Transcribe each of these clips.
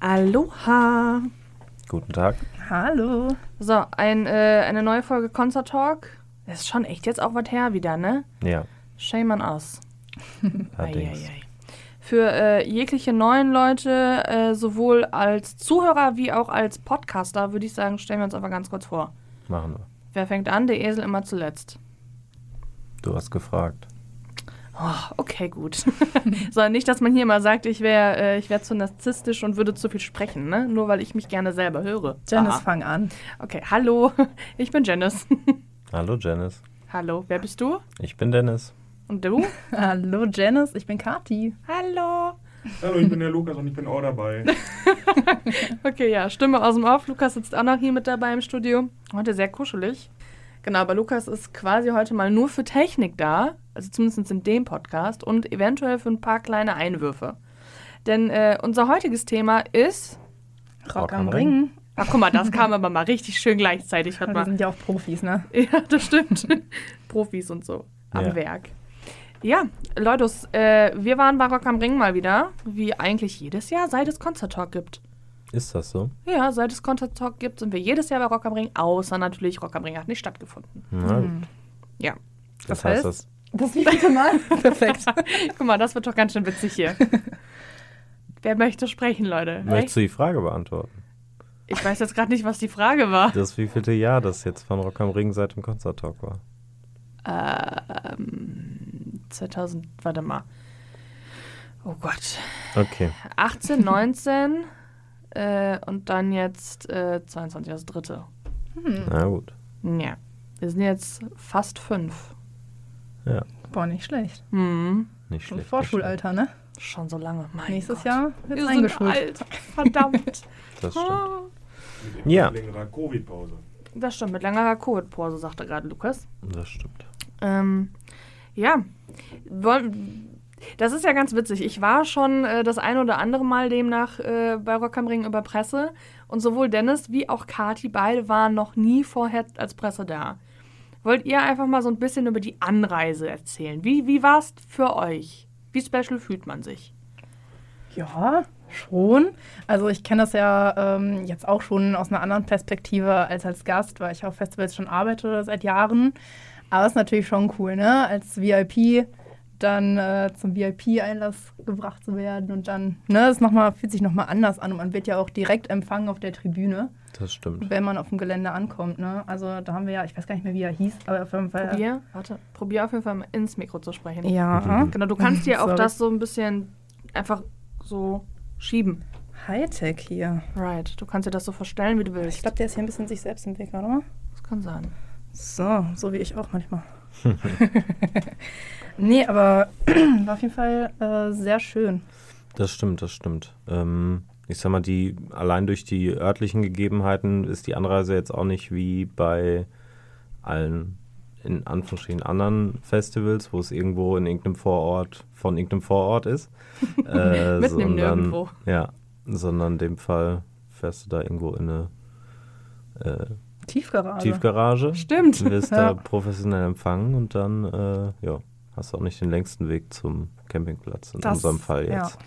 Aloha. Guten Tag. Hallo. So, ein, äh, eine neue Folge Concert Talk. Das ist schon echt jetzt auch was her wieder, ne? Ja, Shame on us. allerdings. Für äh, jegliche neuen Leute, äh, sowohl als Zuhörer wie auch als Podcaster, würde ich sagen, stellen wir uns einfach ganz kurz vor. Machen wir. Wer fängt an? Der Esel immer zuletzt. Du hast gefragt. Oh, okay, gut. so, nicht, dass man hier mal sagt, ich wäre äh, ich wär zu narzisstisch und würde zu viel sprechen, ne? Nur weil ich mich gerne selber höre. Janice, Aha. fang an. Okay, hallo, ich bin Janice. Hallo Janice. hallo, wer bist du? Ich bin Dennis. Und du? Hallo Janice, ich bin Kati. hallo. Hallo, ich bin der Lukas und ich bin auch dabei. Okay, ja, Stimme aus dem Off. Lukas sitzt auch noch hier mit dabei im Studio. Heute sehr kuschelig. Genau, aber Lukas ist quasi heute mal nur für Technik da, also zumindest in dem Podcast und eventuell für ein paar kleine Einwürfe. Denn äh, unser heutiges Thema ist. Rock, am Ring. Ach, guck mal, das kam aber mal richtig schön gleichzeitig. Hört Wir mal. sind ja auch Profis, ne? Ja, das stimmt. Profis und so am Ja. Werk. Ja, Leute, äh, wir waren bei Rock am Ring mal wieder, wie eigentlich jedes Jahr, seit es Concert Talk gibt. Ist das so? Ja, seit es Concert Talk gibt, sind wir jedes Jahr bei Rock am Ring, außer natürlich Rock am Ring hat nicht stattgefunden. Na gut. Ja. Das, Das heißt, heißt? das. Das wievielte Mal? Perfekt. Guck mal, das wird doch ganz schön witzig hier. Wer möchte sprechen, Leute? Möchtest du die Frage beantworten? Ich weiß jetzt gerade nicht, was die Frage war. Das wievielte Jahr das jetzt von Rock am Ring seit dem Concert Talk war? Ähm, 2000, warte mal. Oh Gott. Okay. 18, 19 äh, und dann jetzt äh, 22, das dritte. Na gut. Ja. Wir sind jetzt fast fünf. Ja, Boah, nicht schlecht. Hm. nicht Schon schlecht. Vorschulalter, ne? Schon so lange. Mein Nächstes Gott. Jahr Wir wird's sind eingeschult. alt. Verdammt. Das stimmt. Ah. Mit Ja. längerer Covid-Pause. Das stimmt, mit längerer Covid-Pause, sagte gerade Lukas. Das stimmt. Ähm, ja, das ist ja ganz witzig. Ich war schon äh, das ein oder andere Mal demnach äh, bei Rock am Ring über Presse und sowohl Dennis wie auch Kati beide waren noch nie vorher als Presse da. Wollt ihr einfach mal so ein bisschen über die Anreise erzählen? Wie, wie war es für euch? Wie special fühlt man sich? Ja, schon. Also ich kenne das ja ähm, jetzt auch schon aus einer anderen Perspektive als als Gast, weil ich auf Festivals schon arbeite seit Jahren. Aber es ist natürlich schon cool, ne? Als VIP dann äh, zum VIP-Einlass gebracht zu werden und dann, ne, es noch mal, fühlt sich nochmal anders an und man wird ja auch direkt empfangen auf der Tribüne, Das stimmt. wenn man auf dem Gelände ankommt, ne? Also da haben wir ja, ich weiß gar nicht mehr, wie er hieß, aber auf jeden Fall. Probier, warte, probier auf jeden Fall mal ins Mikro zu sprechen. Ja. Genau, du kannst dir auch das so ein bisschen einfach so schieben. Hightech hier. Right, du kannst dir das so verstellen, wie du willst. Ich glaube, der ist hier ein bisschen sich selbst im Weg, oder? das kann sein. So, so wie ich auch manchmal. nee, aber war auf jeden Fall äh, sehr schön. Das stimmt, das stimmt. Ähm, ich sag mal, die, allein durch die örtlichen Gegebenheiten ist die Anreise jetzt auch nicht wie bei allen, in Anführungsstrichen, anderen Festivals, wo es irgendwo in irgendeinem Vorort von irgendeinem Vorort ist. Äh, Mitten im Nirgendwo. Ja, sondern in dem Fall fährst du da irgendwo in eine äh, Tiefgarage. Tiefgarage. Stimmt. Wirst Ja. da professionell empfangen und dann, äh, ja, hast du auch nicht den längsten Weg zum Campingplatz in Das- unserem Fall ja. jetzt.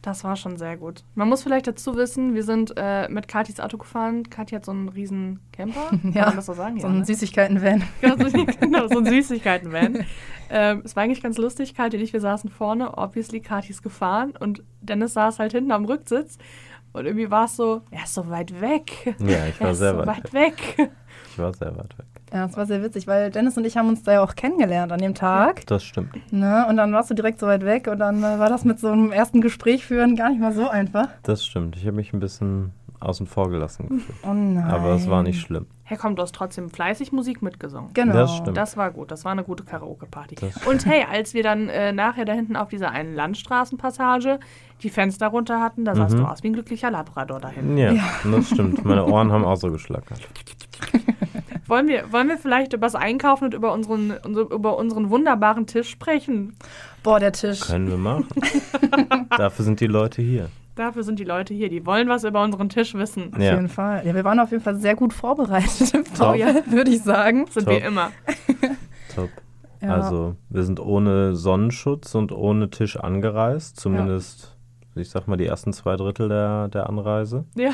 Das war schon sehr gut. Man muss vielleicht dazu wissen, wir sind äh, mit Katis Auto gefahren. Kathi hat so einen riesen Camper. Kann Ja, man das so sagen? so Ja, ein ne? Süßigkeiten-Van. genau, so, genau, so ein Süßigkeiten-Van. ähm, es war eigentlich ganz lustig. Kathi und ich, wir saßen vorne. Obviously, Kathi ist gefahren und Dennis saß halt hinten am Rücksitz. Und irgendwie war es so, er ist so weit weg. Ja, ich er war ist sehr so weit weit weg. Ich war sehr weit weg. Ja, das war sehr witzig, weil Dennis und ich haben uns da ja auch kennengelernt an dem Tag. Das stimmt. Ne? Und dann warst du direkt so weit weg und dann äh, war das mit so einem ersten Gespräch führen gar nicht mal so einfach. Das stimmt. Ich habe mich ein bisschen außen vor gelassen gefühlt. Oh nein. Aber es war nicht schlimm. Herr kommt, du hast trotzdem fleißig Musik mitgesungen. Genau. Das stimmt. Das war gut, das war eine gute Karaoke-Party. Und hey, als wir dann äh, nachher da hinten auf dieser einen Landstraßenpassage die Fenster runter hatten, da sahst Mhm. du aus wie ein glücklicher Labrador da hinten. Ja, das stimmt. Meine Ohren haben auch so geschlackert. Wollen wir, wollen wir vielleicht über das Einkaufen und über unseren, unser, über unseren wunderbaren Tisch sprechen? Boah, der Tisch. Können wir machen. Dafür sind die Leute hier. Dafür sind die Leute hier, die wollen was über unseren Tisch wissen. Auf Ja. jeden Fall. Ja, wir waren auf jeden Fall sehr gut vorbereitet im. Vorjahr, würde ich sagen. Sind Top. wir immer. Top. Ja. Also, wir sind ohne Sonnenschutz und ohne Tisch angereist. Zumindest ich sag mal, die ersten zwei Drittel der, der Anreise. Ja.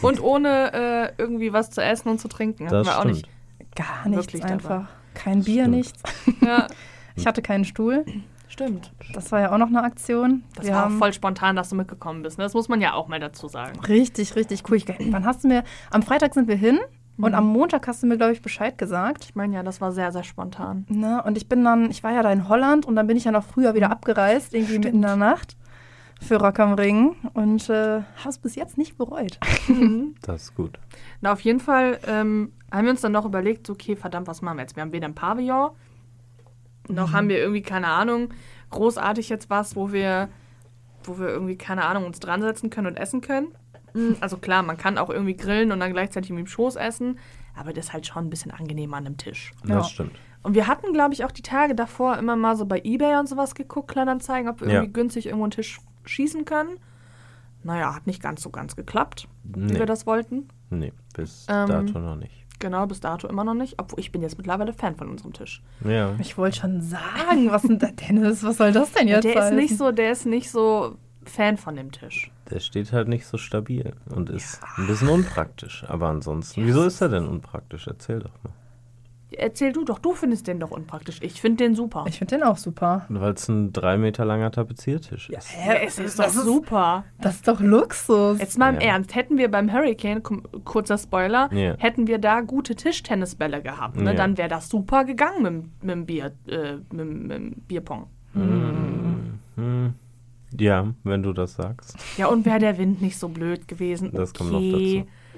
Und ohne äh, irgendwie was zu essen und zu trinken. hatten Das wir auch nicht. Gar nichts Wirklich dabei. einfach. Kein Bier, Stimmt. nichts. Ja, Ich hatte keinen Stuhl. stimmt. Das war ja auch noch eine Aktion. Das Wir war auch haben- voll spontan, dass du mitgekommen bist. Ne? Das muss man ja auch mal dazu sagen. Richtig, richtig cool. Ich, wann hast du mir. Am Freitag sind wir hin und Mhm. am Montag hast du mir, glaube ich, Bescheid gesagt. Ich meine ja, das war sehr, sehr spontan. Ne? Und ich bin dann, ich war ja da in Holland und dann bin ich ja noch früher wieder abgereist, irgendwie mitten in der Nacht für Rock am Ring und äh, habe es bis jetzt nicht bereut. Das ist gut. Na, auf jeden Fall ähm, haben wir uns dann noch überlegt, okay, verdammt, was machen wir jetzt? Wir haben weder ein Pavillon, noch haben wir irgendwie, keine Ahnung, großartig jetzt was, wo wir, wo wir irgendwie, keine Ahnung, uns dran setzen können und essen können. Mm, Also klar, man kann auch irgendwie grillen und dann gleichzeitig mit dem Schoß essen, aber das ist halt schon ein bisschen angenehmer an einem Tisch. Ja. Das stimmt. Und wir hatten, glaube ich, auch die Tage davor immer mal so bei Ebay und sowas geguckt, Kleinanzeigen, ob wir Ja. irgendwie günstig irgendwo einen Tisch schießen können. Naja, hat nicht ganz so ganz geklappt, wie Nee. wir das wollten. Nee, bis Ähm, dato noch nicht. Genau, bis dato immer noch nicht. Obwohl ich bin jetzt mittlerweile Fan von unserem Tisch. Ja. Ich wollte schon sagen, was denn da, Dennis, was soll das denn jetzt der ist heißen? nicht so, der ist nicht so Fan von dem Tisch. Der steht halt nicht so stabil und ist ein bisschen unpraktisch. Aber ansonsten, wieso ist er denn unpraktisch? Erzähl doch mal. Erzähl du doch, du findest den doch unpraktisch. Ich finde den super. Ich finde den auch super. Weil es ein drei Meter langer Tapeziertisch ist. ja, es ist doch das ist- super. Das ist doch Luxus. Jetzt mal im Ja. Ernst, hätten wir beim Hurricane, kurzer Spoiler, Ja. hätten wir da gute Tischtennisbälle gehabt, ne, Ja. dann wäre das super gegangen mit, dem- mit dem Bier, äh, mit, mit dem Bierpong. Hm. Ja, wenn du das sagst. Ja, und wäre der Wind nicht so blöd gewesen. Das okay. kommt noch dazu.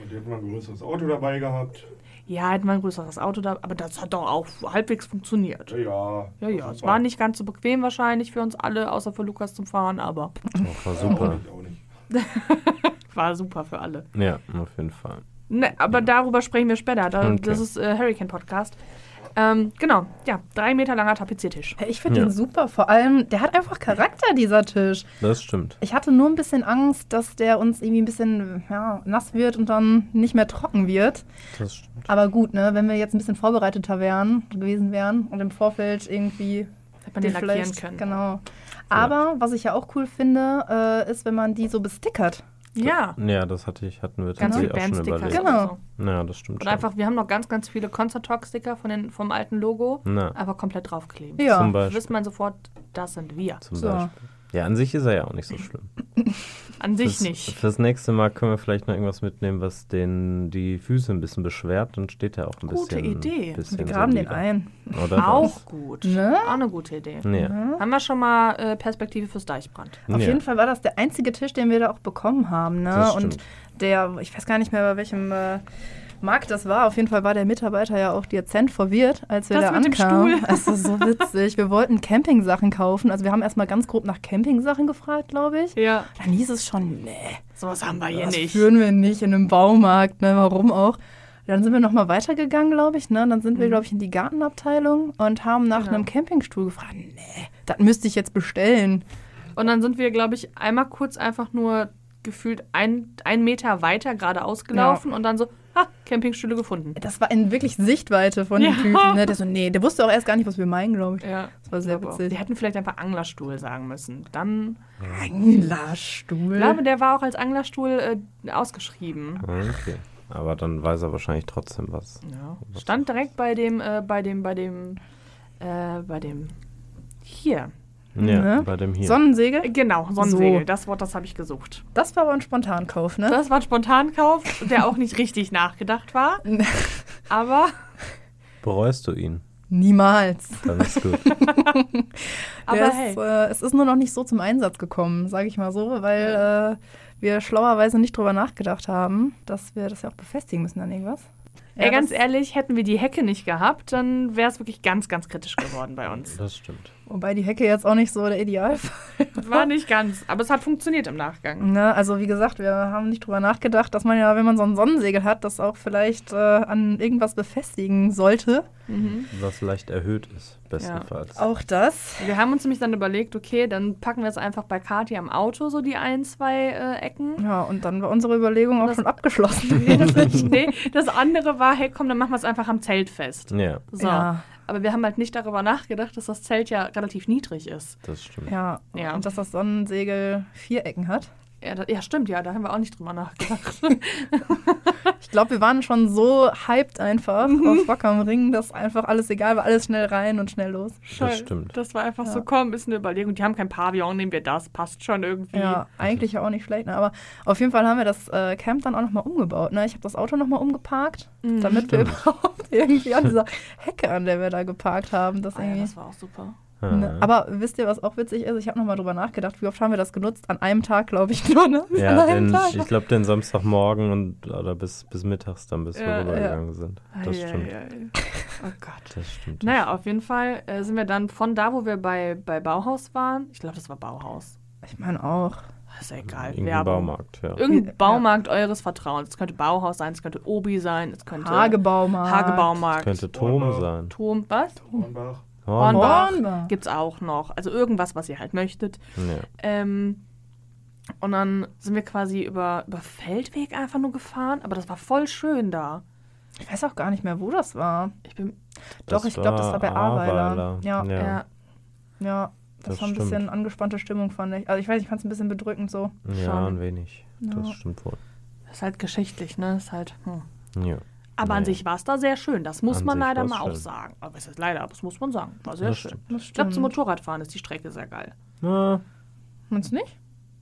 Und die hätten mal ein größeres Auto dabei gehabt. Ja, hätten wir ein größeres Auto da, aber das hat doch auch halbwegs funktioniert. Ja, ja. Ja, ja, es war nicht ganz so bequem wahrscheinlich für uns alle, außer für Lukas zum Fahren, aber Auch war Auch super. nicht, auch nicht. war super für alle. Ja, auf jeden Fall. Ne, aber darüber sprechen wir später. Da, Okay. Das ist äh, Hurricane Podcast. Ähm, genau, ja, drei Meter langer Tapeziertisch. Ich finde Ja. den super. Vor allem, der hat einfach Charakter, dieser Tisch. Das stimmt. Ich hatte nur ein bisschen Angst, dass der uns irgendwie ein bisschen ja, nass wird und dann nicht mehr trocken wird. Das stimmt. Aber gut, ne, wenn wir jetzt ein bisschen vorbereiteter wären, gewesen wären und im Vorfeld irgendwie Hätte man den lackieren vielleicht- können. Genau. Aber was ich ja auch cool finde, äh, ist, wenn man die so bestickert. Ja, Ja, das hatte ich, hatten wir ganz tatsächlich viele auch schon Bandsticker. überlegt. Genau. so. Ja, das stimmt Und schon. einfach, wir haben noch ganz, ganz viele Concert Talk Sticker von den, vom alten Logo, Na, aber komplett draufkleben. Ja. zum Da Beispiel. wisst man sofort, das sind wir. Zum So. Beispiel. Ja, an sich ist er ja auch nicht so schlimm. An sich Fürs, nicht. Fürs nächste Mal können wir vielleicht noch irgendwas mitnehmen, was den die Füße ein bisschen beschwert. Dann steht er auch ein Gute bisschen. Idee. Bisschen Wir graben den solider. ein. Oder Auch gut. Ne? Auch eine gute Idee. Ja. Haben wir schon mal äh, Perspektive fürs Deichbrand. Auf ja. jeden Fall war das der einzige Tisch, den wir da auch bekommen haben. Ne? Das Und der, ich weiß gar nicht mehr, bei welchem äh, Markt das war. Auf jeden Fall war der Mitarbeiter ja auch dezent verwirrt, als wir Das da ankamen. Das ist so witzig. Wir wollten Campingsachen kaufen. Also wir haben erstmal ganz grob nach Campingsachen gefragt, glaube ich. Ja. Dann hieß es schon, nee, Sowas haben wir hier das nicht. führen wir nicht in einem Baumarkt. Ne? Warum auch? Dann sind wir nochmal weitergegangen, glaube ich. Ne? Dann sind wir, Mhm. glaube ich, in die Gartenabteilung und haben nach Genau. einem Campingstuhl gefragt. Nee, das müsste ich jetzt bestellen. Und dann sind wir, glaube ich, einmal kurz einfach nur gefühlt ein, ein Meter weiter geradeaus gelaufen und dann so, ha, Campingstühle gefunden. Das war in wirklich Sichtweite von dem Ja. Typen. Ne? Der so, nee, der wusste auch erst gar nicht, was wir meinen, glaube ich. Ja. Das war sehr witzig. Die hätten vielleicht einfach Anglerstuhl sagen müssen. Dann, Anglerstuhl. ich glaube, der war auch als Anglerstuhl äh, ausgeschrieben. Okay. Aber dann weiß er wahrscheinlich trotzdem was. Ja. Stand direkt bei dem, äh, bei dem, bei dem, äh, bei dem, hier. Ja, Ne? bei dem hier. Sonnensegel. Genau, Sonnensegel. So. Das Wort, das habe ich gesucht. Das war aber ein Spontankauf, ne? Das war ein Spontankauf, der auch nicht richtig nachgedacht war. Aber, Bereust du ihn? Niemals. Dann ist gut. aber hey. ist, äh, es ist nur noch nicht so zum Einsatz gekommen, sage ich mal so, weil äh, wir schlauerweise nicht drüber nachgedacht haben, dass wir das ja auch befestigen müssen an irgendwas. Ey, Ja, ganz das- ehrlich, hätten wir die Hecke nicht gehabt, dann wäre es wirklich ganz, ganz kritisch geworden bei uns. Das stimmt. Wobei die Hecke jetzt auch nicht so der Idealfall War nicht ganz, aber es hat funktioniert im Nachgang. Ne, also wie gesagt, wir haben nicht drüber nachgedacht, dass man ja, wenn man so ein Sonnensegel hat, das auch vielleicht äh, an irgendwas befestigen sollte. Mhm. Was leicht erhöht ist, bestenfalls. Auch das. Wir haben uns nämlich dann überlegt, okay, dann packen wir es einfach bei Kati am Auto, so die ein, zwei äh, Ecken. Ja, und dann war unsere Überlegung auch Das- schon abgeschlossen. nee, das andere war, hey komm, dann machen wir es einfach am Zelt fest. Ja. So. Ja. Aber wir haben halt nicht darüber nachgedacht, dass das Zelt ja relativ niedrig ist. Das stimmt. Ja. Ja. Und dass das Sonnensegel vier Ecken hat. Ja, da, ja, stimmt, ja, da haben wir auch nicht drüber nachgedacht. Ich glaube, wir waren schon so hyped einfach auf Rock am Ring, dass einfach alles egal war, alles schnell rein und schnell los. Das stimmt. Das war einfach Ja. so, komm, ist eine Überlegung. Die haben kein Pavillon, nehmen wir das, passt schon irgendwie. Ja, eigentlich auch nicht schlecht. Ne? Aber auf jeden Fall haben wir das äh, Camp dann auch nochmal umgebaut. Ne? Ich habe das Auto nochmal umgeparkt, Mhm. damit wir Stimmt. überhaupt irgendwie an dieser Hecke, an der wir da geparkt haben, das Ah, ja, das war auch super. Ne? Aber wisst ihr, was auch witzig ist? Ich habe nochmal drüber nachgedacht, wie oft haben wir das genutzt? An einem Tag, glaube ich, nur, ne? an ja, einem den, Tag. ich glaube, den Samstagmorgen und oder bis, bis mittags dann, bis Ja, wir ja. rübergegangen sind. Das ei, stimmt. Oh Gott. Das stimmt. Naja, auf jeden Fall äh, sind wir dann von da, wo wir bei, bei Bauhaus waren. Ich glaube, das war Bauhaus. Ich meine auch. ist ja egal. Irgendein Werbung. Baumarkt, ja. Irgendein Ja. Baumarkt eures Vertrauens. Es könnte Bauhaus sein, es könnte Obi sein, es könnte Hagebaumarkt. Hagebaumarkt. Könnte Tom Hornbach. sein. Turm, was? Hornbach. Hornbach. Hornbach. Gibt's auch noch. Also irgendwas, was ihr halt möchtet. Ja. Ähm, und dann sind wir quasi über, über Feldweg einfach nur gefahren, aber das war voll schön da. Ich weiß auch gar nicht mehr, wo das war. Ich bin, Doch, Das ich glaube, das war bei Ahrweiler. Ahrweiler. Ja, Ja. ja. ja. Das, Das war ein stimmt. bisschen angespannte Stimmung, fand ich. Also ich weiß, ich fand es ein bisschen bedrückend so. Ja, Schon. ein wenig. Das Ja. stimmt wohl. ist halt geschichtlich, ne? Ist halt, hm. Ja. Aber an Naja. sich war es da sehr schön. Das muss An man leider mal auch schön. sagen. Aber es ist leider, aber das muss man sagen. War sehr Das schön. Ich glaube, zum. Motorradfahren ist die Strecke sehr geil. Ah, Meinst du nicht?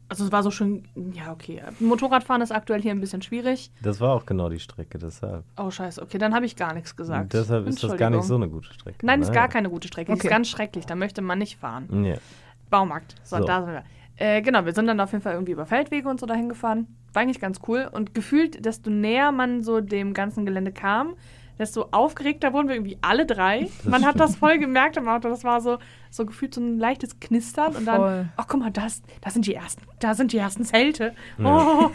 Also es war so schön, ja, okay. Motorradfahren ist aktuell hier ein bisschen schwierig. das war auch genau die Strecke, deshalb. Oh, scheiße, okay, dann habe ich gar nichts gesagt. deshalb ist das gar nicht so eine gute Strecke. Nein, ist Naja. gar keine gute Strecke. Die Okay. ist ganz schrecklich. Da möchte man nicht fahren. Ja. Baumarkt. So, So. da sind wir. Äh, genau, wir sind dann auf jeden Fall irgendwie über Feldwege und so dahin gefahren. War eigentlich ganz cool. Und gefühlt, desto näher man so dem ganzen Gelände kam, desto aufgeregter wurden wir irgendwie alle drei. man hat das voll gemerkt im Auto. Das war so, so gefühlt so ein leichtes Knistern. Und dann, Voll. oh, guck mal, das, das sind die ersten, da sind die ersten Zelte. Ja. Oh.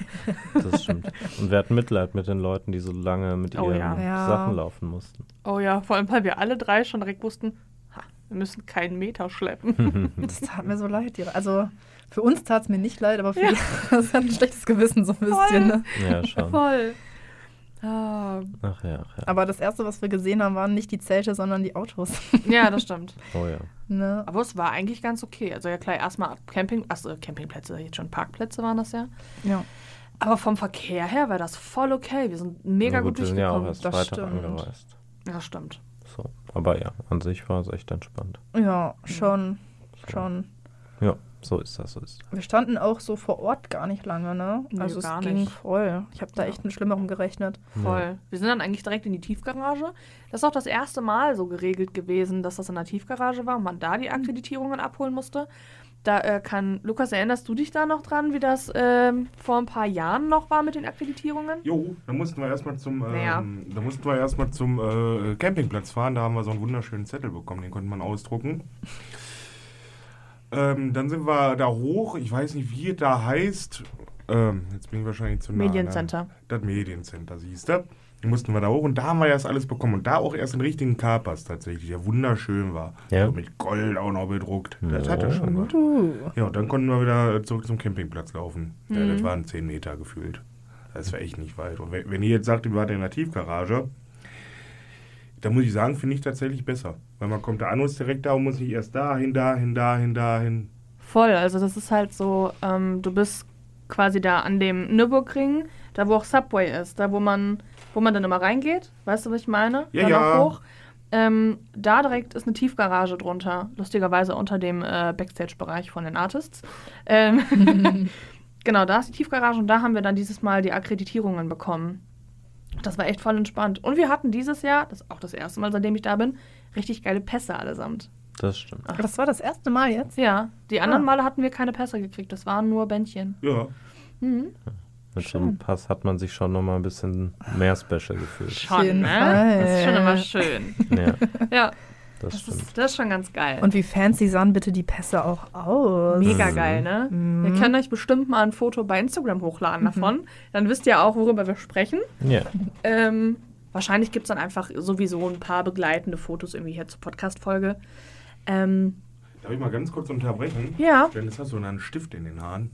Das stimmt. Und wir hatten Mitleid mit den Leuten, die so lange mit Oh ihren ja. Ja. Sachen laufen mussten. oh ja, vor allem, weil wir alle drei schon direkt wussten, ha, wir müssen keinen Meter schleppen. Das tat mir so leid. die- Also für uns tat es mir nicht leid, aber für Ja. die, das hat ein schlechtes Gewissen so ein Voll. bisschen. Ne? Ja, schon. Voll. Ah, Ach ja, ach ja. Aber das Erste, was wir gesehen haben, waren nicht die Zelte, sondern die Autos. ja, das stimmt. Oh ja. ne? Aber es war eigentlich ganz okay. Also ja klar, erstmal Camping, achso, Campingplätze, jetzt schon Parkplätze waren das ja. Ja. Aber vom Verkehr her war das voll okay. Wir sind mega gut, wir sind ja auch durchgekommen. erst Das Freitag stimmt. angereist. Ja, stimmt. So. Aber ja, an sich war es echt entspannt. Ja, schon. So. Schon. Ja, so ist das, so ist das. Wir standen auch so vor Ort gar nicht lange, ne? Nee, also es ging nicht. voll. Ich habe da Ja. echt mit Schlimmerem gerechnet. Voll. Wir sind dann eigentlich direkt in die Tiefgarage. Das ist auch das erste Mal so geregelt gewesen, dass das in der Tiefgarage war und man da die Akkreditierungen abholen musste. Da äh, kann, Lukas, erinnerst du dich da noch dran, wie das ähm, vor ein paar Jahren noch war mit den Akkreditierungen? Jo, da mussten wir erstmal zum, ähm, Naja. da mussten wir erstmal zum äh, Campingplatz fahren. Da haben wir so einen wunderschönen Zettel bekommen, den konnte man ausdrucken. Ähm, dann sind wir da hoch, ich weiß nicht, wie es da heißt. Ähm, jetzt bin ich wahrscheinlich zu nah. Mediencenter. Ne? Das Mediencenter, siehst du. Da mussten wir da hoch und da haben wir erst alles bekommen. Und da auch erst den richtigen Carpass tatsächlich, der wunderschön war. Ja. So mit Gold auch noch bedruckt. Das Ja. hatte schon was. Uh. Ja, und dann konnten wir wieder zurück zum Campingplatz laufen. Ja, Mhm. das waren 10 Meter gefühlt. Das war echt nicht weit. Und wenn, wenn ihr jetzt sagt, ihr wart in der Tiefgarage, da muss ich sagen, finde ich tatsächlich besser. Weil man kommt da an und ist direkt da und muss nicht erst dahin, dahin, dahin, dahin. Voll, also das ist halt so, ähm, du bist quasi da an dem Nürburgring, da wo auch Subway ist, da wo man, wo man dann immer reingeht, weißt du, was ich meine? Ja, Dann ja. auch hoch. Ähm, da direkt ist eine Tiefgarage drunter, lustigerweise unter dem äh, Backstage-Bereich von den Artists. Ähm, genau, da ist die Tiefgarage und da haben wir dann dieses Mal die Akkreditierungen bekommen. Das war echt voll entspannt. Und wir hatten dieses Jahr, das ist auch das erste Mal, seitdem ich da bin, richtig geile Pässe allesamt. Das stimmt. Das war das erste Mal jetzt? Ja, die anderen Ah. Male hatten wir keine Pässe gekriegt, das waren nur Bändchen. Ja. Mhm. Mit so einem Pass hat man sich schon nochmal ein bisschen mehr special gefühlt. Schon, ne? Das ist schon immer schön. Ja, Ja, das, das stimmt. ist, das ist schon ganz geil. Und wie fancy sahen bitte die Pässe auch aus? Mega Mhm. geil, ne? Mhm. Wir können euch bestimmt mal ein Foto bei Instagram hochladen davon. Dann wisst ihr auch, worüber wir sprechen. Ja, Ähm, wahrscheinlich gibt es dann einfach sowieso ein paar begleitende Fotos irgendwie hier zur Podcast-Folge. Ähm, Darf ich mal ganz kurz unterbrechen? ja, Dennis, hast du einen Stift in den Haaren?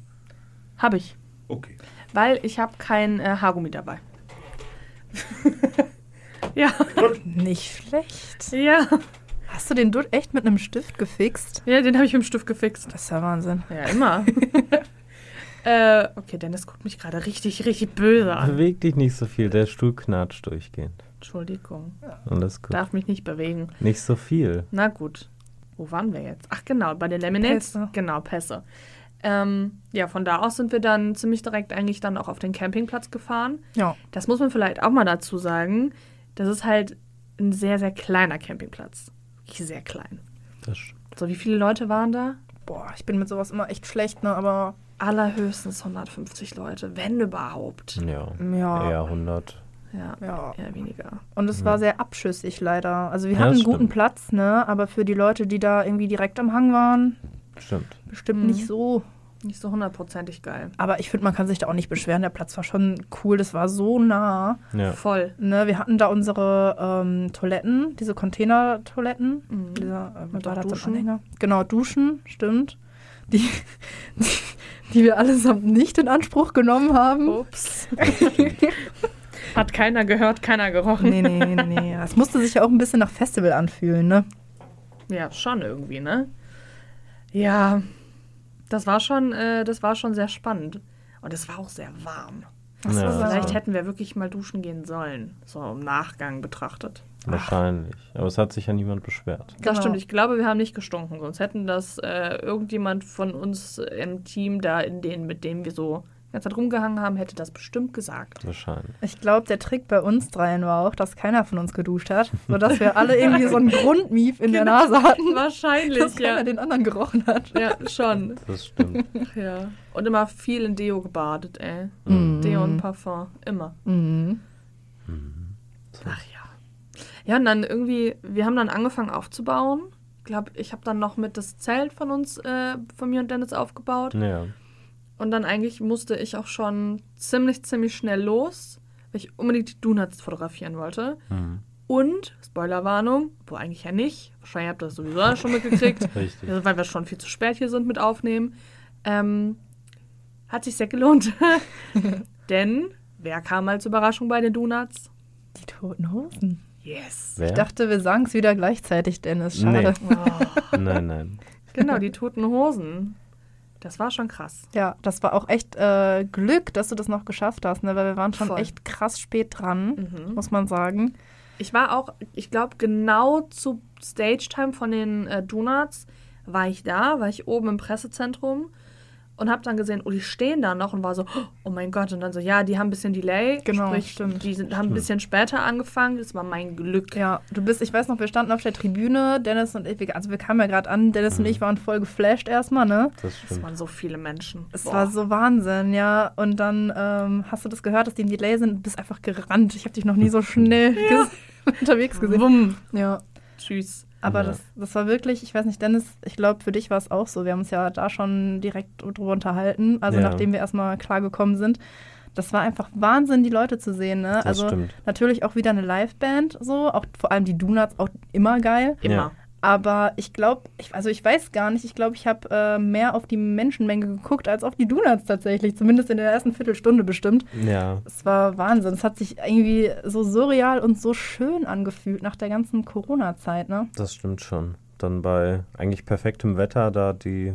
habe ich. Okay. Weil ich habe kein äh, Haargummi dabei. ja, Nicht schlecht. ja. Hast du den Dutt echt mit einem Stift gefixt? Ja, den habe ich mit dem Stift gefixt. Das ist ja Wahnsinn. Ja, immer. äh, okay, Dennis guckt mich gerade richtig, richtig böse an. Beweg dich nicht so viel, der Stuhl knatscht durchgehend. Entschuldigung. Alles gut. Darf mich nicht bewegen. Nicht so viel. Na gut. Wo waren wir jetzt? Ach genau, bei den Laminates. Pässe. Genau, Pässe. Ähm, ja, von da aus sind wir dann ziemlich direkt eigentlich dann auch auf den Campingplatz gefahren. Ja. Das muss man vielleicht auch mal dazu sagen. Das ist halt ein sehr, sehr kleiner Campingplatz. Wirklich sehr klein. Das So, wie viele Leute waren da? Boah, ich bin mit sowas immer echt schlecht, ne? Aber Allerhöchstens 150 Leute, wenn überhaupt. ja. Ja. Eher 100. Ja, ja. eher weniger. Und es war sehr abschüssig leider. Also wir Ja, hatten einen guten. Platz, ne? Aber für die Leute, die da irgendwie direkt am Hang waren, Stimmt. bestimmt Mhm. nicht so. Nicht so hundertprozentig geil. Aber ich finde, man kann sich da auch nicht beschweren. Der Platz war schon cool. Das war so nah. Ja. Voll. Ne, wir hatten da unsere ähm, Toiletten, diese Container-Toiletten. Mhm. Dieser, äh, Mit war Duschen. Anhänger? Genau, Duschen, stimmt. Die, die, die wir allesamt nicht in Anspruch genommen haben. Ups. Hat keiner gehört, keiner gerochen. Nee, nee, nee, nee. Es musste sich ja auch ein bisschen nach Festival anfühlen, ne? Ja, schon irgendwie, ne? Ja, das war schon, äh, das war schon sehr spannend. Und es war auch sehr warm. Ach so, Ja. Vielleicht so. hätten wir wirklich mal duschen gehen sollen, so im Nachgang betrachtet. Wahrscheinlich. Aber es hat sich ja niemand beschwert. Das Genau. stimmt, ich glaube, wir haben nicht gestunken, sonst hätten das äh, irgendjemand von uns im Team da, in denen, mit dem wir so ganze Zeit rumgehangen haben, hätte das bestimmt gesagt. Wahrscheinlich. Ich glaube, der Trick bei uns dreien war auch, dass keiner von uns geduscht hat, sodass wir alle irgendwie so einen Grundmief in der Nase hatten, dass Wahrscheinlich, keiner ja. den anderen gerochen hat. Ja, schon. Das stimmt. Ach ja. Und immer viel in Deo gebadet, ey. Mhm. Deo und Parfum, immer. Mhm. Ach ja. Ja, und dann irgendwie, wir haben dann angefangen aufzubauen. Ich glaube, ich habe dann noch mit das Zelt von uns, äh, von mir und Dennis aufgebaut. Ja. Und dann eigentlich musste ich auch schon ziemlich, ziemlich schnell los, weil ich unbedingt die Donuts fotografieren wollte. Mhm. Und, Spoilerwarnung, wo eigentlich ja nicht, wahrscheinlich habt ihr das sowieso schon mitgekriegt, Richtig. ja, weil wir schon viel zu spät hier sind mit Aufnehmen, ähm, hat sich sehr gelohnt. Denn, wer kam als Überraschung bei den Donuts? Die toten Hosen. Yes. Wer? Ich dachte, wir sagen es wieder gleichzeitig, Dennis. Schade. Nee. Oh, Nein, nein. genau, die toten Hosen. Das war schon krass. Ja, das war auch echt äh, Glück, dass du das noch geschafft hast, ne? weil wir waren schon Voll. echt krass spät dran, Mhm. muss man sagen. Ich war auch, ich glaube, genau zu Stage-Time von den äh, Donuts war ich da, war ich oben im Pressezentrum und habe dann gesehen, oh, die stehen da noch und war so, oh mein Gott. Und dann so, ja, die haben ein bisschen Delay. Genau, sprich, stimmt. Die sind, haben ein bisschen später angefangen. Das war mein Glück. Ja, du bist, ich weiß noch, wir standen auf der Tribüne, Dennis und ich, also wir kamen ja gerade an, Dennis und ich waren voll geflasht erstmal, ne? Das Das stimmt. waren so viele Menschen. Es Boah. war so Wahnsinn, ja. Und dann ähm, hast du das gehört, dass die im Delay sind und bist einfach gerannt. Ich habe dich noch nie so schnell ges- unterwegs gesehen. Wumm. Ja. Tschüss. Aber Ja. das, das war wirklich, ich weiß nicht, Dennis, ich glaube, für dich war es auch so. Wir haben uns ja da schon direkt drüber unterhalten, also Ja. nachdem wir erstmal klargekommen sind. Das war einfach Wahnsinn, die Leute zu sehen, ne? Das also stimmt. natürlich auch wieder eine Liveband, so, auch vor allem die Donuts, auch immer geil. Immer. Ja. Aber ich glaube, ich, also ich weiß gar nicht, ich glaube, ich habe äh, mehr auf die Menschenmenge geguckt als auf die Donuts tatsächlich, zumindest in der ersten Viertelstunde bestimmt. Ja. Es war Wahnsinn. Es hat sich irgendwie so surreal und so schön angefühlt nach der ganzen Corona-Zeit, ne? Das stimmt schon. Dann bei eigentlich perfektem Wetter, da die,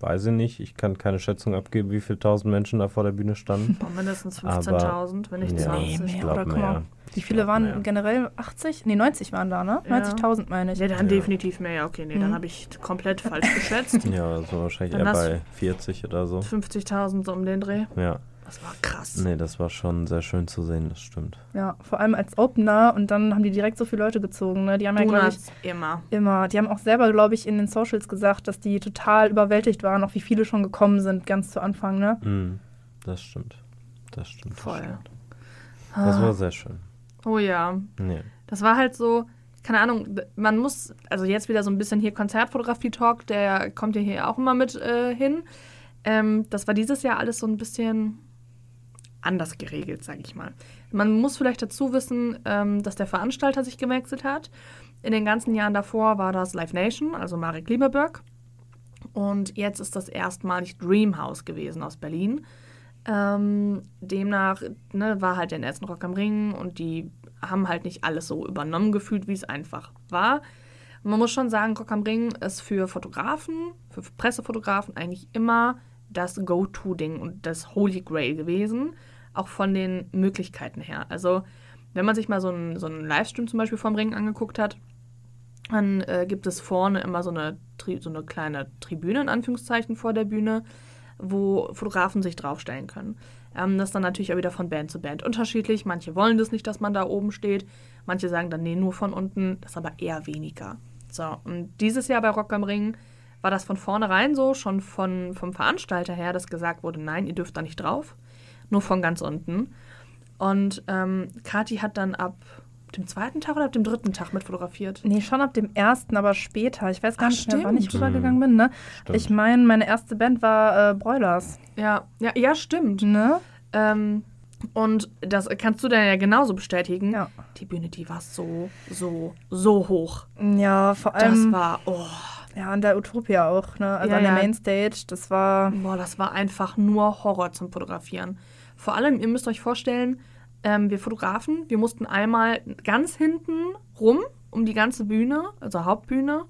weiß ich nicht, ich kann keine Schätzung abgeben, wie viele tausend Menschen da vor der Bühne standen. Boah, mindestens Aber- 15.000, wenn nicht Ja, 20. Nee, ich mehr, glaub oder? Guck mal. Wie Ich viele waren mehr. generell? 80? Nee, 90 waren da, ne? Ja. 90.000 meine ich. Ja, dann Ja. definitiv mehr. Ja, okay, nee, dann Mhm. habe ich komplett falsch geschätzt. Ja, das war wahrscheinlich Dann eher bei 40 oder so. 50.000 so um den Dreh. Ja. Das war krass. Nee, das war schon sehr schön zu sehen, das stimmt. Ja, vor allem als Opener und dann haben die direkt so viele Leute gezogen, ne? Die haben ja, glaube ich, immer. immer, die haben auch selber, glaube ich, in den Socials gesagt, dass die total überwältigt waren, auch wie viele schon gekommen sind, ganz zu Anfang, ne? Mhm. Das stimmt. Das stimmt. das Voll. stimmt. Das war sehr schön. Oh ja. Nee. Das war halt so, keine Ahnung, man muss, also jetzt wieder so ein bisschen hier Konzertfotografie-Talk, der kommt ja hier auch immer mit äh, hin. Ähm, das war dieses Jahr alles so ein bisschen anders geregelt, sag ich mal. Man muss vielleicht dazu wissen, ähm, dass der Veranstalter sich gewechselt hat. In den ganzen Jahren davor war das Live Nation, also Marek Lieberberg. Und jetzt ist das erstmalig Dreamhouse gewesen aus Berlin. Ähm, demnach ne, war halt der Essen Rock am Ring und die haben halt nicht alles so übernommen gefühlt, wie es einfach war. Man muss schon sagen, Rock am Ring ist für Fotografen, für Pressefotografen eigentlich immer das Go-To-Ding und das Holy Grail gewesen, auch von den Möglichkeiten her. Also, wenn man sich mal so einen, so einen Livestream zum Beispiel vom Ring angeguckt hat, dann äh, gibt es vorne immer so eine, so eine kleine Tribüne, in Anführungszeichen, vor der Bühne, wo Fotografen sich draufstellen können. Ähm, das ist dann natürlich auch wieder von Band zu Band unterschiedlich. Manche wollen das nicht, dass man da oben steht. Manche sagen dann, nee, nur von unten. Das ist aber eher weniger. So, und dieses Jahr bei Rock am Ring war das von vornherein so, schon von, vom Veranstalter her, dass gesagt wurde, nein, ihr dürft da nicht drauf. Nur von ganz unten. Und ähm, Kati hat dann ab dem zweiten Tag oder ab dem dritten Tag mit fotografiert? Nee, schon ab dem ersten, aber später. Ich weiß gar Ach, nicht mehr, wann ich rübergegangen bin. Ne? Stimmt. Ich meine, meine erste Band war äh, Broilers. Ja, ja, ja, stimmt. Ne? Ähm, und das kannst du dann ja genauso bestätigen. Ja. Die Bühne, die war so, so, so hoch. Ja, vor Das allem war, oh, ja, an der Utopia auch, ne? Also Ja, an der ja. Mainstage. Das war. boah, das war einfach nur Horror zum Fotografieren. Vor allem, ihr müsst euch vorstellen, ähm, wir Fotografen, wir mussten einmal ganz hinten rum, um die ganze Bühne, also Hauptbühne,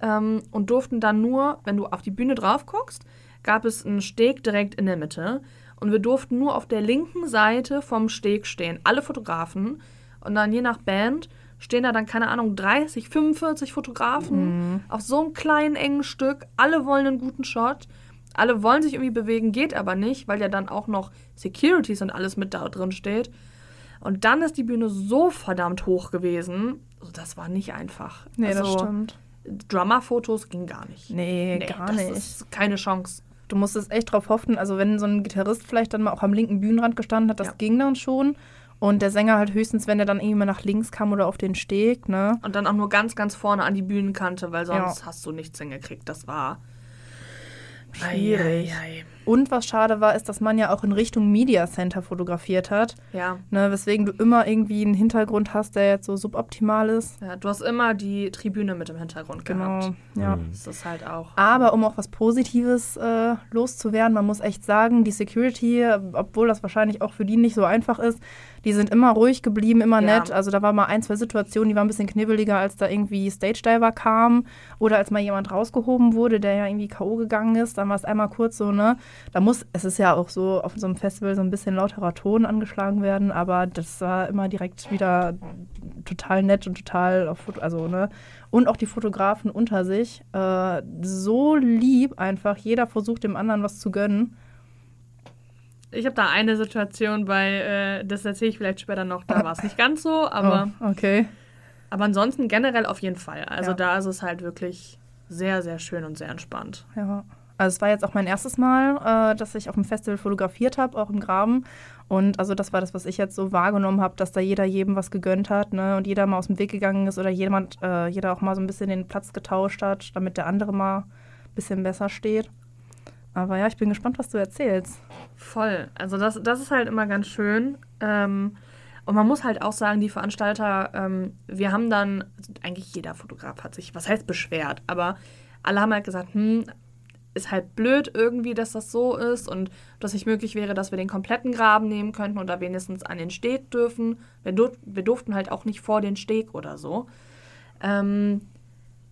ähm, und durften dann nur, wenn du auf die Bühne drauf guckst, gab es einen Steg direkt in der Mitte. Und wir durften nur auf der linken Seite vom Steg stehen. Alle Fotografen. Und dann je nach Band stehen da dann, keine Ahnung, 30, 45 Fotografen auf so einem kleinen, engen Stück. Alle wollen einen guten Shot. Alle wollen sich irgendwie bewegen, geht aber nicht, weil ja dann auch noch Securities und alles mit da drin steht. Und dann ist die Bühne so verdammt hoch gewesen. Also das war nicht einfach. Nee, also, das stimmt. Drummer-Fotos ging gar nicht. Nee, Nee, gar das nicht. ist keine Chance. Du musstest echt drauf hoffen, also wenn so ein Gitarrist vielleicht dann mal auch am linken Bühnenrand gestanden hat, das Ja. ging dann schon. Und der Sänger halt höchstens, wenn er dann irgendwie mal nach links kam oder auf den Steg, ne? Und dann auch nur ganz, ganz vorne an die Bühnenkante, weil sonst Ja. hast du nichts hingekriegt. Das war Schwierig. Ei, ei, ei. Und was schade war, ist, dass man ja auch in Richtung Media Center fotografiert hat. Ja. Ne, weswegen du immer irgendwie einen Hintergrund hast, der jetzt so suboptimal ist. ja, du hast immer die Tribüne mit im Hintergrund gehabt. Genau. Ja. Mhm. Das ist halt auch. Aber um auch was Positives äh, loszuwerden, man muss echt sagen, die Security, obwohl das wahrscheinlich auch für die nicht so einfach ist, die sind immer ruhig geblieben, immer Ja. nett. Also da war mal ein, zwei Situationen, die waren ein bisschen knibbeliger, als da irgendwie Stage Diver kam oder als mal jemand rausgehoben wurde, der ja irgendwie K.O. gegangen ist. Dann war es einmal kurz so, ne? Da muss, es ist ja auch so auf so einem Festival so ein bisschen lauterer Ton angeschlagen werden, aber das war immer direkt wieder total nett und total auf Foto, also, ne? Und auch die Fotografen unter sich. Äh, so lieb einfach. Jeder versucht dem anderen was zu gönnen. Ich habe da eine Situation bei, äh, das erzähle ich vielleicht später noch, da war es nicht ganz so, aber, oh, okay. aber ansonsten generell auf jeden Fall. Also Ja. da ist es halt wirklich sehr, sehr schön und sehr entspannt. Ja. Also es war jetzt auch mein erstes Mal, äh, dass ich auf dem Festival fotografiert habe, auch im Graben. Und also das war das, was ich jetzt so wahrgenommen habe, dass da jeder jedem was gegönnt hat, ne? Und jeder mal aus dem Weg gegangen ist oder jemand, äh, jeder auch mal so ein bisschen den Platz getauscht hat, damit der andere mal ein bisschen besser steht. Aber ja, ich bin gespannt, was du erzählst. Voll. Also das, das ist halt immer ganz schön. Ähm, und man muss halt auch sagen, die Veranstalter, ähm, wir haben dann, also eigentlich jeder Fotograf hat sich, was heißt beschwert, aber alle haben halt gesagt, hm, ist halt blöd irgendwie, dass das so ist und dass nicht möglich wäre, dass wir den kompletten Graben nehmen könnten oder wenigstens an den Steg dürfen. Wir, dur wir durften halt auch nicht vor den Steg oder so. Ähm,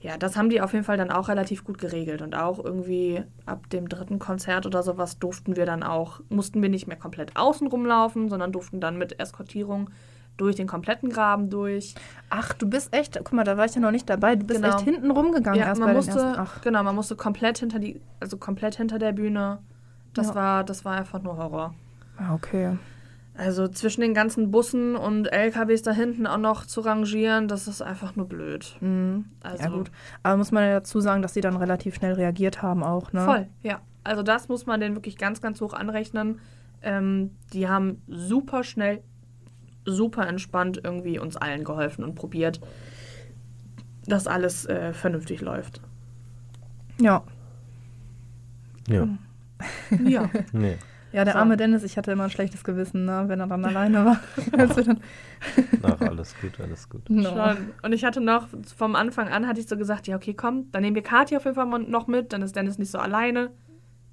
ja, das haben die auf jeden Fall dann auch relativ gut geregelt. Und auch irgendwie ab dem dritten Konzert oder sowas durften wir dann auch, mussten wir nicht mehr komplett außen rumlaufen, sondern durften dann mit Eskortierung durch den kompletten Graben durch. Ach, du bist echt, guck mal, da war ich ja noch nicht dabei. Du bist Genau. echt hinten rumgegangen Ja, erst man musste. Ach, genau, man musste komplett hinter die, also komplett hinter der Bühne. Das Ja. war, das war einfach nur Horror. ah, okay. Also zwischen den ganzen Bussen und LKWs da hinten auch noch zu rangieren, das ist einfach nur blöd. Mhm. Also ja, gut. Aber muss man ja dazu sagen, dass sie dann relativ schnell reagiert haben auch, ne? Voll, ja. Also das muss man denen wirklich ganz, ganz hoch anrechnen. Ähm, die haben super schnell, super entspannt irgendwie uns allen geholfen und probiert, dass alles äh, vernünftig läuft. Ja. Ja. Ja. Nee. Ja, der So. arme Dennis, ich hatte immer ein schlechtes Gewissen, ne, wenn er dann alleine war. Ach, alles gut, alles gut. no. Schon. Und ich hatte noch, vom Anfang an hatte ich so gesagt, ja, okay, komm, dann nehmen wir Kati auf jeden Fall noch mit, dann ist Dennis nicht so alleine.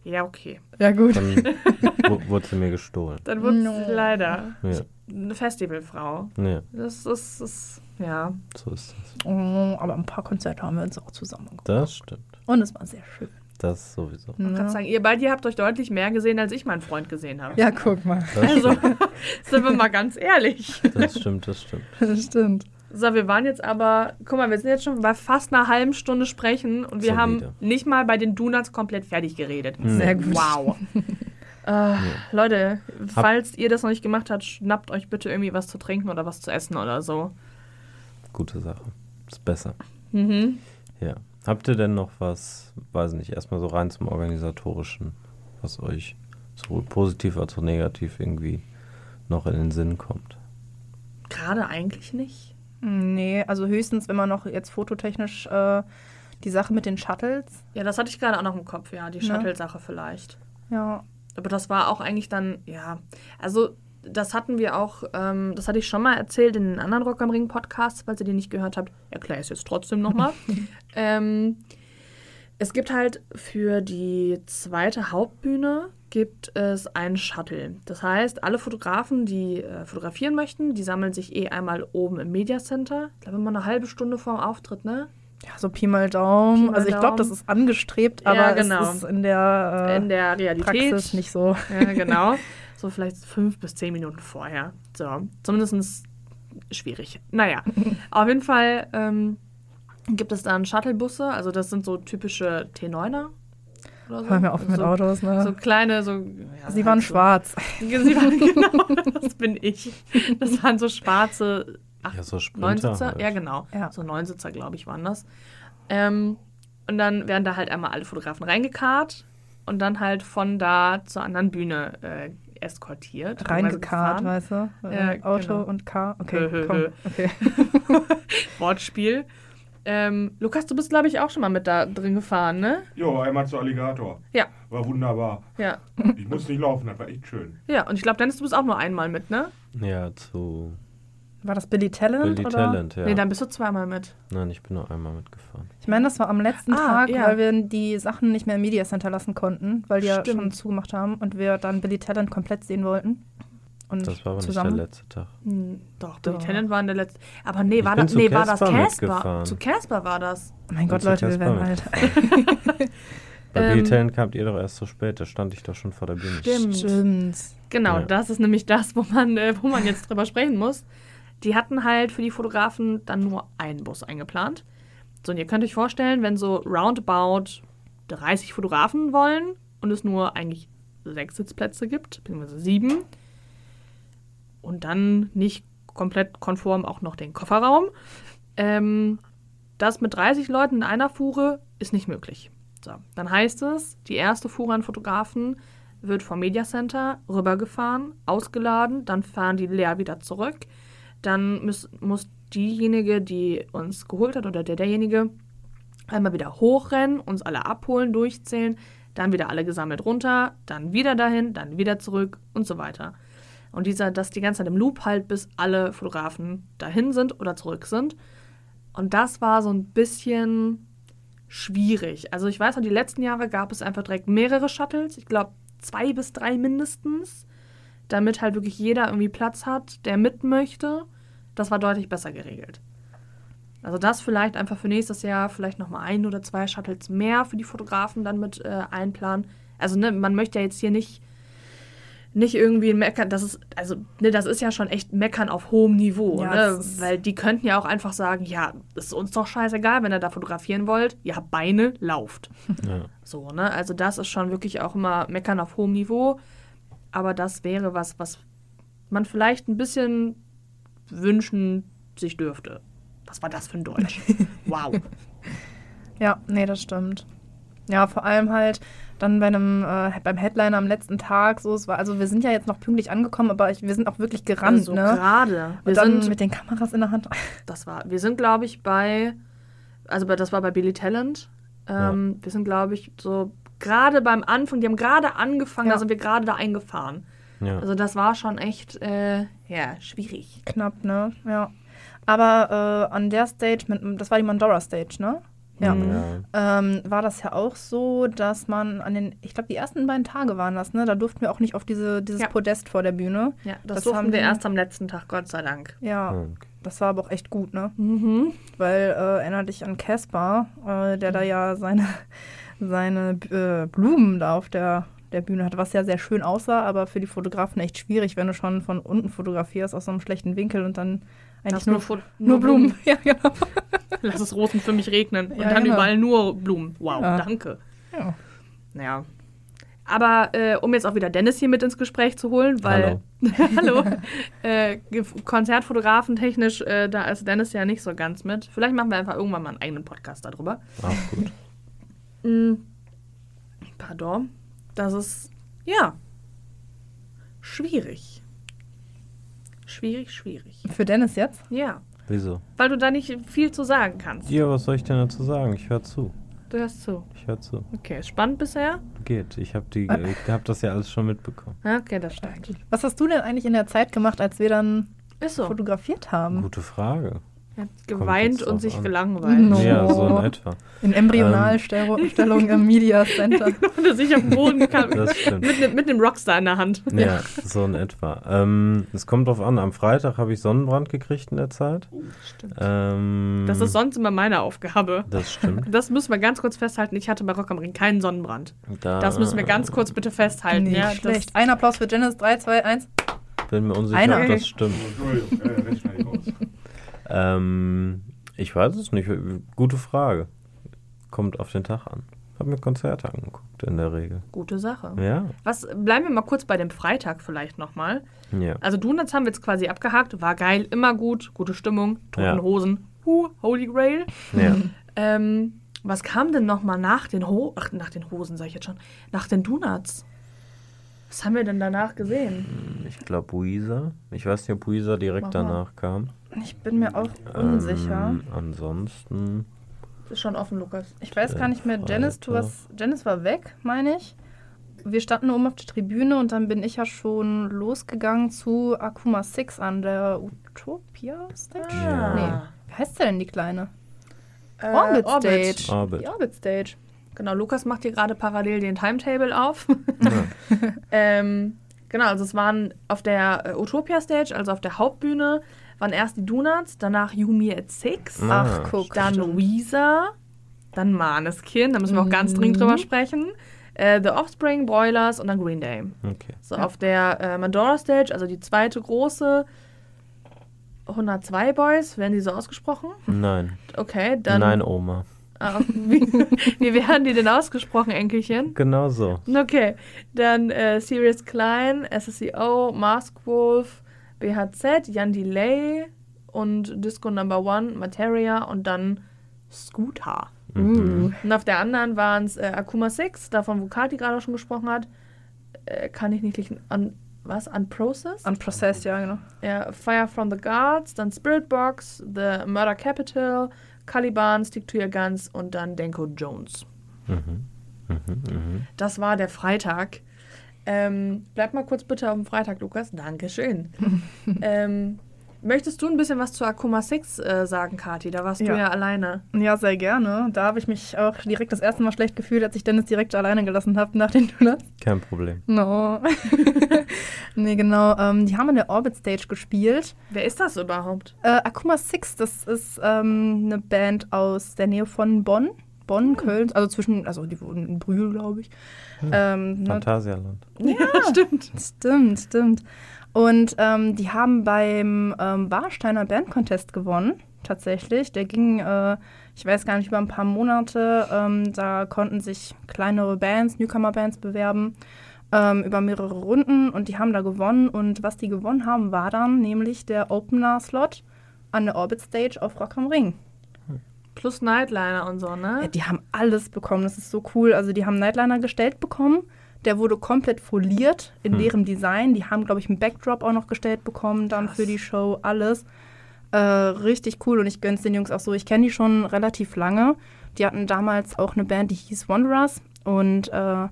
Ja, okay. Ja, gut. Dann wu- wurde sie mir gestohlen. Dann wurde No. sie leider Ja. eine Festivalfrau. Nee. Das ist, ist Ja. So ist das. Oh, aber ein paar Konzerte haben wir uns auch zusammen gemacht. Das stimmt. Und es war sehr schön. Das sowieso. Ich kann sagen, ihr beide habt euch deutlich mehr gesehen, als ich meinen Freund gesehen habe. Ja, guck mal. Das Also, sind wir mal ganz ehrlich. Das stimmt, das stimmt. Das stimmt. So, wir waren jetzt aber, guck mal, wir sind jetzt schon bei fast einer halben Stunde sprechen und wir Solide. haben nicht mal bei den Donuts komplett fertig geredet. Sehr gut. Wow. äh, Leute, falls ihr das noch nicht gemacht habt, schnappt euch bitte irgendwie was zu trinken oder was zu essen oder so. Gute Sache. Ist besser. Mhm. Ja. Habt ihr denn noch was, weiß nicht, erstmal so rein zum Organisatorischen, was euch sowohl positiv als auch negativ irgendwie noch in den Sinn kommt? Gerade eigentlich nicht. Nee, also höchstens, wenn man noch jetzt fototechnisch äh, die Sache mit den Shuttles. Ja, das hatte ich gerade auch noch im Kopf, ja, die Ne? Shuttle-Sache vielleicht. Ja. Aber das war auch eigentlich dann, ja, also das hatten wir auch, ähm, das hatte ich schon mal erzählt in den anderen Rock am Ring Podcasts, falls ihr die nicht gehört habt, erkläre ich es jetzt trotzdem nochmal. ähm, es gibt halt für die zweite Hauptbühne gibt es einen Shuttle. Das heißt, alle Fotografen, die äh, fotografieren möchten, die sammeln sich eh einmal oben im Media Center. Ich glaube immer eine halbe Stunde vor dem Auftritt, ne? Ja, so Pi mal Daumen. Pi mal also ich glaube, das ist angestrebt, Ja, aber genau. es ist in der, äh, In der Realität. Praxis nicht so. Ja, genau. So vielleicht fünf bis zehn Minuten vorher. So, zumindest schwierig. Naja, auf jeden Fall ähm, gibt es dann Shuttlebusse. Also das sind so typische T9er. Oder so. Hör mir auf mit so, Autos, ne? So kleine, so. ja, Sie halt waren so. schwarz. Sie waren, genau, das bin ich. Das waren so schwarze acht, Ja, so neun Sprinter Sitzer. halt. Ja, genau. Ja. So neun Sitzer, glaube ich, waren das. Ähm, und dann werden da halt einmal alle Fotografen reingekarrt und dann halt von da zur anderen Bühne äh, eskortiert. Reingekarrt, weißt du? Ja, Äh, Auto genau. und Car. Hö, Okay, hö, komm. hö. Okay. Wortspiel. Ähm, Lukas, du bist, glaube ich, auch schon mal mit da drin gefahren, ne? Jo, einmal zu Alligator. Ja. War wunderbar. Ja. Ich musste nicht laufen, das war echt schön. Ja, und ich glaube, Dennis, du bist auch nur einmal mit, ne? Ja, zu War das Billy Talent? Billy oder? Talent, ja. Nee, dann bist du zweimal mit. Nein, ich bin nur einmal mitgefahren. Ich meine, das war am letzten Ah, Tag, ja. weil wir die Sachen nicht mehr im Media Center lassen konnten, weil die ja Stimmt. schon zugemacht haben und wir dann Billy Talent komplett sehen wollten. Und Das war aber zusammen. nicht der letzte Tag. Hm, doch, Billy. Talent war in der letzten. Aber nee, Ich war zu nee, war das Casper. Zu Casper war das. mein Gott, Leute, wir werden alt. Bei Ähm, Billy Talent kamt ihr doch erst so spät, da stand ich doch schon vor der Bühne. Stimmt. Stimmt. Genau, Ja. das ist nämlich das, wo man, äh, wo man jetzt drüber sprechen muss. Die hatten halt für die Fotografen dann nur einen Bus eingeplant. So, und ihr könnt euch vorstellen, wenn so roundabout 30 Fotografen wollen und es nur eigentlich sechs Sitzplätze gibt, beziehungsweise sieben, und dann nicht komplett konform auch noch den Kofferraum, ähm, das mit 30 Leuten in einer Fuhre ist nicht möglich. So, dann heißt es, die erste Fuhre an Fotografen wird vom Media Center rübergefahren, ausgeladen, dann fahren die leer wieder zurück. Dann muss, muss diejenige, die uns geholt hat oder der derjenige einmal wieder hochrennen, uns alle abholen, durchzählen, dann wieder alle gesammelt runter, dann wieder dahin, dann wieder zurück und so weiter. Und dieser, das die ganze Zeit im Loop halt, bis alle Fotografen dahin sind oder zurück sind. Und das war so ein bisschen schwierig. Also ich weiß noch, die letzten Jahre gab es einfach direkt mehrere Shuttles. Ich glaube zwei bis drei mindestens, damit halt wirklich jeder irgendwie Platz hat, der mit möchte. Das war deutlich besser geregelt. Also das vielleicht einfach für nächstes Jahr vielleicht nochmal ein oder zwei Shuttles mehr für die Fotografen dann mit äh, einplanen. Also ne, man möchte ja jetzt hier nicht nicht irgendwie meckern, das ist, also, ne, das ist ja schon echt meckern auf hohem Niveau, Ja, ne? Weil die könnten ja auch einfach sagen, ja, ist uns doch scheißegal, wenn ihr da fotografieren wollt, ihr habt Beine, lauft. Ja. So, ne? Also das ist schon wirklich auch immer meckern auf hohem Niveau. Aber das wäre was, was man vielleicht ein bisschen wünschen sich dürfte. Was war das für ein Deutsch? Wow. Ja, nee, das stimmt. Ja, vor allem halt dann bei einem, äh, beim Headliner am letzten Tag so, es war, also wir sind ja jetzt noch pünktlich angekommen, aber ich, wir sind auch wirklich gerannt, also ne? gerade. Wir Und dann sind, mit den Kameras in der Hand. das war, wir sind, glaube ich, bei, also bei, das war bei Billy Talent. Ähm, Wir sind, glaube ich, so gerade beim Anfang, die haben gerade angefangen, Ja. da sind wir gerade da eingefahren. ja. Also das war schon echt, äh, ja, schwierig. Knapp, ne? Ja. Aber äh, an der Stage, mit, das war die Mandora Stage, ne? Ja. Mhm. ja. Ähm, war das ja auch so, dass man an den, ich glaube, die ersten beiden Tage waren das, ne? Da durften wir auch nicht auf diese, dieses Ja. Podest vor der Bühne. Ja, das, Das durften haben wir erst am letzten Tag, Gott sei Dank. Ja. Okay. Das war aber auch echt gut, ne? Mhm. Weil äh, erinnert dich an Caspar, äh, der da ja seine, seine äh, Blumen da auf der, der Bühne hatte, was ja sehr schön aussah, aber für die Fotografen echt schwierig, wenn du schon von unten fotografierst aus so einem schlechten Winkel und dann eigentlich nur, Fo- nur Blumen. Ja, genau. Lass es Rosen für mich regnen. Und Ja, dann genau. überall nur Blumen. Wow, Ja. danke. Ja. Naja. Aber äh, um jetzt auch wieder Dennis hier mit ins Gespräch zu holen, weil. Hallo. äh, ge- Konzertfotografen technisch, äh, da ist Dennis ja nicht so ganz mit. Vielleicht machen wir einfach irgendwann mal einen eigenen Podcast darüber. Auch gut. Mm, pardon. Das ist, ja, schwierig. Schwierig, schwierig. Für Dennis jetzt? Ja, Wieso? weil du da nicht viel zu sagen kannst. Ja, was soll ich denn dazu sagen? Ich höre zu. Du hörst zu. Ich höre zu. Okay, ist spannend bisher? Geht. Ich habe die, ich habe das ja alles schon mitbekommen. Okay, das stimmt. Was hast du denn eigentlich in der Zeit gemacht, als wir dann Ist so. fotografiert haben? Gute Frage. Er hat geweint und sich an. gelangweilt. No. Ja, so in etwa. In Embryonalstellung im Media Center. Und er sich auf den Boden kam. Das stimmt. mit, mit dem Rockstar in der Hand. Ja, so in etwa. Ähm, es kommt drauf an, am Freitag habe ich Sonnenbrand gekriegt in der Zeit. Stimmt. Ähm, Das ist sonst immer meine Aufgabe. Das stimmt. Das müssen wir ganz kurz festhalten. Ich hatte bei Rock am Ring keinen Sonnenbrand. Da Das müssen wir ganz kurz bitte festhalten. Nicht ja, schlecht. Ein Applaus für Janice. 3, 2, 1. bin mir unsicher, Einer. ob das stimmt. Entschuldigung, äh, Ähm, ich weiß es nicht. Gute Frage. Kommt auf den Tag an. Hab mir Konzerte angeguckt, in der Regel. Gute Sache. Ja, Was, bleiben wir mal kurz bei dem Freitag vielleicht nochmal. ja. Also Donuts haben wir jetzt quasi abgehakt. War geil, immer gut, gute Stimmung, toten Ja. Hosen. Huh, Holy Grail. ja. Ähm, was kam denn nochmal nach den Ho Ach, nach den Hosen, sag ich jetzt schon. Nach den Donuts. Was haben wir denn danach gesehen? Ich glaube Weezer. Ich weiß nicht, ob Weezer direkt Mach mal. danach kam. Ich bin mir auch unsicher. Ähm, ansonsten. Ist schon offen, Lukas. Ich weiß gar nicht mehr. Janice, du was, Janice war weg, meine ich. Wir standen oben auf der Tribüne und dann bin ich ja schon losgegangen zu Akuma 6 an der Utopia Stage. Ja. Nee. Wie heißt der denn, die kleine? Äh, Orbit Orbit. Stage. Orbit. Die Orbit Stage. Genau, Lukas macht hier gerade parallel den Timetable auf. Ja. ähm, genau, also es waren auf der äh, Utopia Stage, also auf der Hauptbühne, waren erst die Donuts, danach Yumi at Six, Ah, Ach, guck. dann stimmt. Weezer, dann Maneskin, da müssen wir auch ganz Mhm. dringend drüber sprechen, äh, The Offspring, Broilers und dann Green Day. Okay. So auf der äh, Mandora Stage, also die zweite große, 102 Boys, werden die so ausgesprochen? Nein. Okay, dann. Nein, Oma. Ah, wie, wie werden die denn ausgesprochen, Enkelchen? Genau so. Okay, dann äh, Sirius Klein, SSEO, Mask Wolf, BHZ, Jan Delay und Disco Number One, Materia und dann Scooter. Mhm. Und auf der anderen waren es äh, Akuma 6, davon wo Kati gerade schon gesprochen hat. Äh, kann ich nicht liegen. An, was? Unprocessed? Unprocessed, ja, genau. Ja, Fire from the Guards, dann Spirit Box, The Murder Capital, Caliban, Stick to Your Guns und dann Denko Jones. Mhm. Mhm. Mhm. Das war der Freitag. Ähm, bleib mal kurz bitte auf dem Freitag, Lukas. Dankeschön. ähm, möchtest du ein bisschen was zu Akuma 6 äh, sagen, Kati? Da warst du Ja. ja alleine. Ja, sehr gerne. Da habe ich mich auch direkt das erste Mal schlecht gefühlt, als ich Dennis direkt alleine gelassen habe nach den Donuts. Kein Problem. No. nee, genau. Ähm, die haben in der Orbit Stage gespielt. Wer ist das überhaupt? Äh, Akuma Six, das ist ähm, eine Band aus der Nähe von Bonn. Bonn, Köln, also zwischen, also die wohnen in Brühl, glaube ich. Ähm, ne, Phantasialand. Ja, stimmt. Stimmt, stimmt. Und ähm, die haben beim ähm, Warsteiner Band Contest gewonnen, tatsächlich. Der ging, äh, ich weiß gar nicht, über ein paar Monate. Ähm, da konnten sich kleinere Bands, Newcomer-Bands bewerben ähm, über mehrere Runden und die haben da gewonnen. Und was die gewonnen haben, war dann nämlich der Opener-Slot an der Orbit Stage auf Rock am Ring. Plus Nightliner und so, Ja, ne? die haben alles bekommen. Das ist so cool. Also die haben Nightliner gestellt bekommen. Der wurde komplett foliert in Hm. deren Design. Die haben, glaube ich, einen Backdrop auch noch gestellt bekommen, dann Krass. für die Show. Alles. Äh, richtig cool. Und ich gönn's den Jungs auch so. Ich kenne die schon relativ lange. Die hatten damals auch eine Band, die hieß Wanderers. Und äh,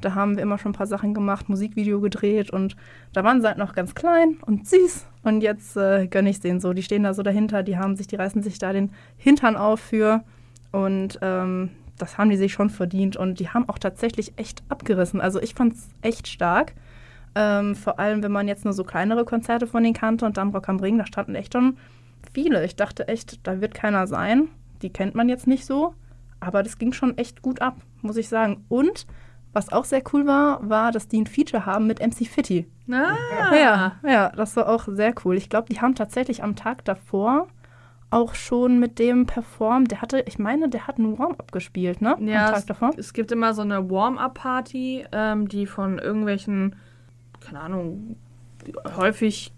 da haben wir immer schon ein paar Sachen gemacht, Musikvideo gedreht. Und da waren sie halt noch ganz klein und süß. Und jetzt äh, gönne ich denen so. Die stehen da so dahinter. Die haben sich, die reißen sich da den Hintern auf für. Und ähm, das haben die sich schon verdient und die haben auch tatsächlich echt abgerissen. Also ich fand es echt stark. Ähm, vor allem, wenn man jetzt nur so kleinere Konzerte von denen kannte und dann Rock am Ring, da standen echt schon viele. Ich dachte echt, da wird keiner sein. Die kennt man jetzt nicht so. Aber das ging schon echt gut ab, muss ich sagen. Und was auch sehr cool war, war, dass die ein Feature haben mit MC Fitty. Ah, Ja, ja, das war auch sehr cool. Ich glaube, die haben tatsächlich am Tag davor auch schon mit dem performt. Der hatte, ich meine, der hat einen Warm-up gespielt, ne? Ja, am Tag davor. Es gibt immer so eine Warm-up-Party, ähm, die von irgendwelchen, keine Ahnung, häufig,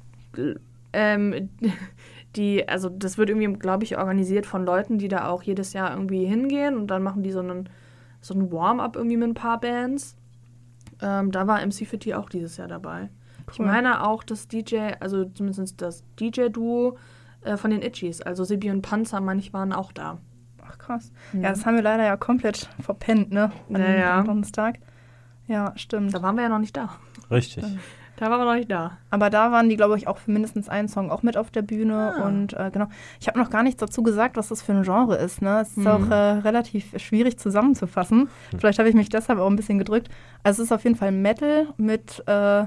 ähm, die, also das wird irgendwie, glaube ich, organisiert von Leuten, die da auch jedes Jahr irgendwie hingehen und dann machen die so einen, so einen Warm-up irgendwie mit ein paar Bands. Ähm, da war MC Fitty auch dieses Jahr dabei. Ich Cool. meine auch das DJ, also zumindest das DJ-Duo äh, von den Itchies, also Sibi und Panzer, meine ich, waren auch da. Ach krass. Ja, das haben wir leider ja komplett verpennt, ne? An Ja, ja. am Donnerstag. Ja, stimmt. Da waren wir ja noch nicht da. Richtig. Da waren wir noch nicht da. Aber da waren die, glaube ich, auch für mindestens einen Song auch mit auf der Bühne. Ah. Und äh, genau, ich habe noch gar nichts dazu gesagt, was das für ein Genre ist. Ne? Es ist Mhm. auch äh, relativ schwierig zusammenzufassen. Vielleicht habe ich mich deshalb auch ein bisschen gedrückt. Also es ist auf jeden Fall Metal mit äh,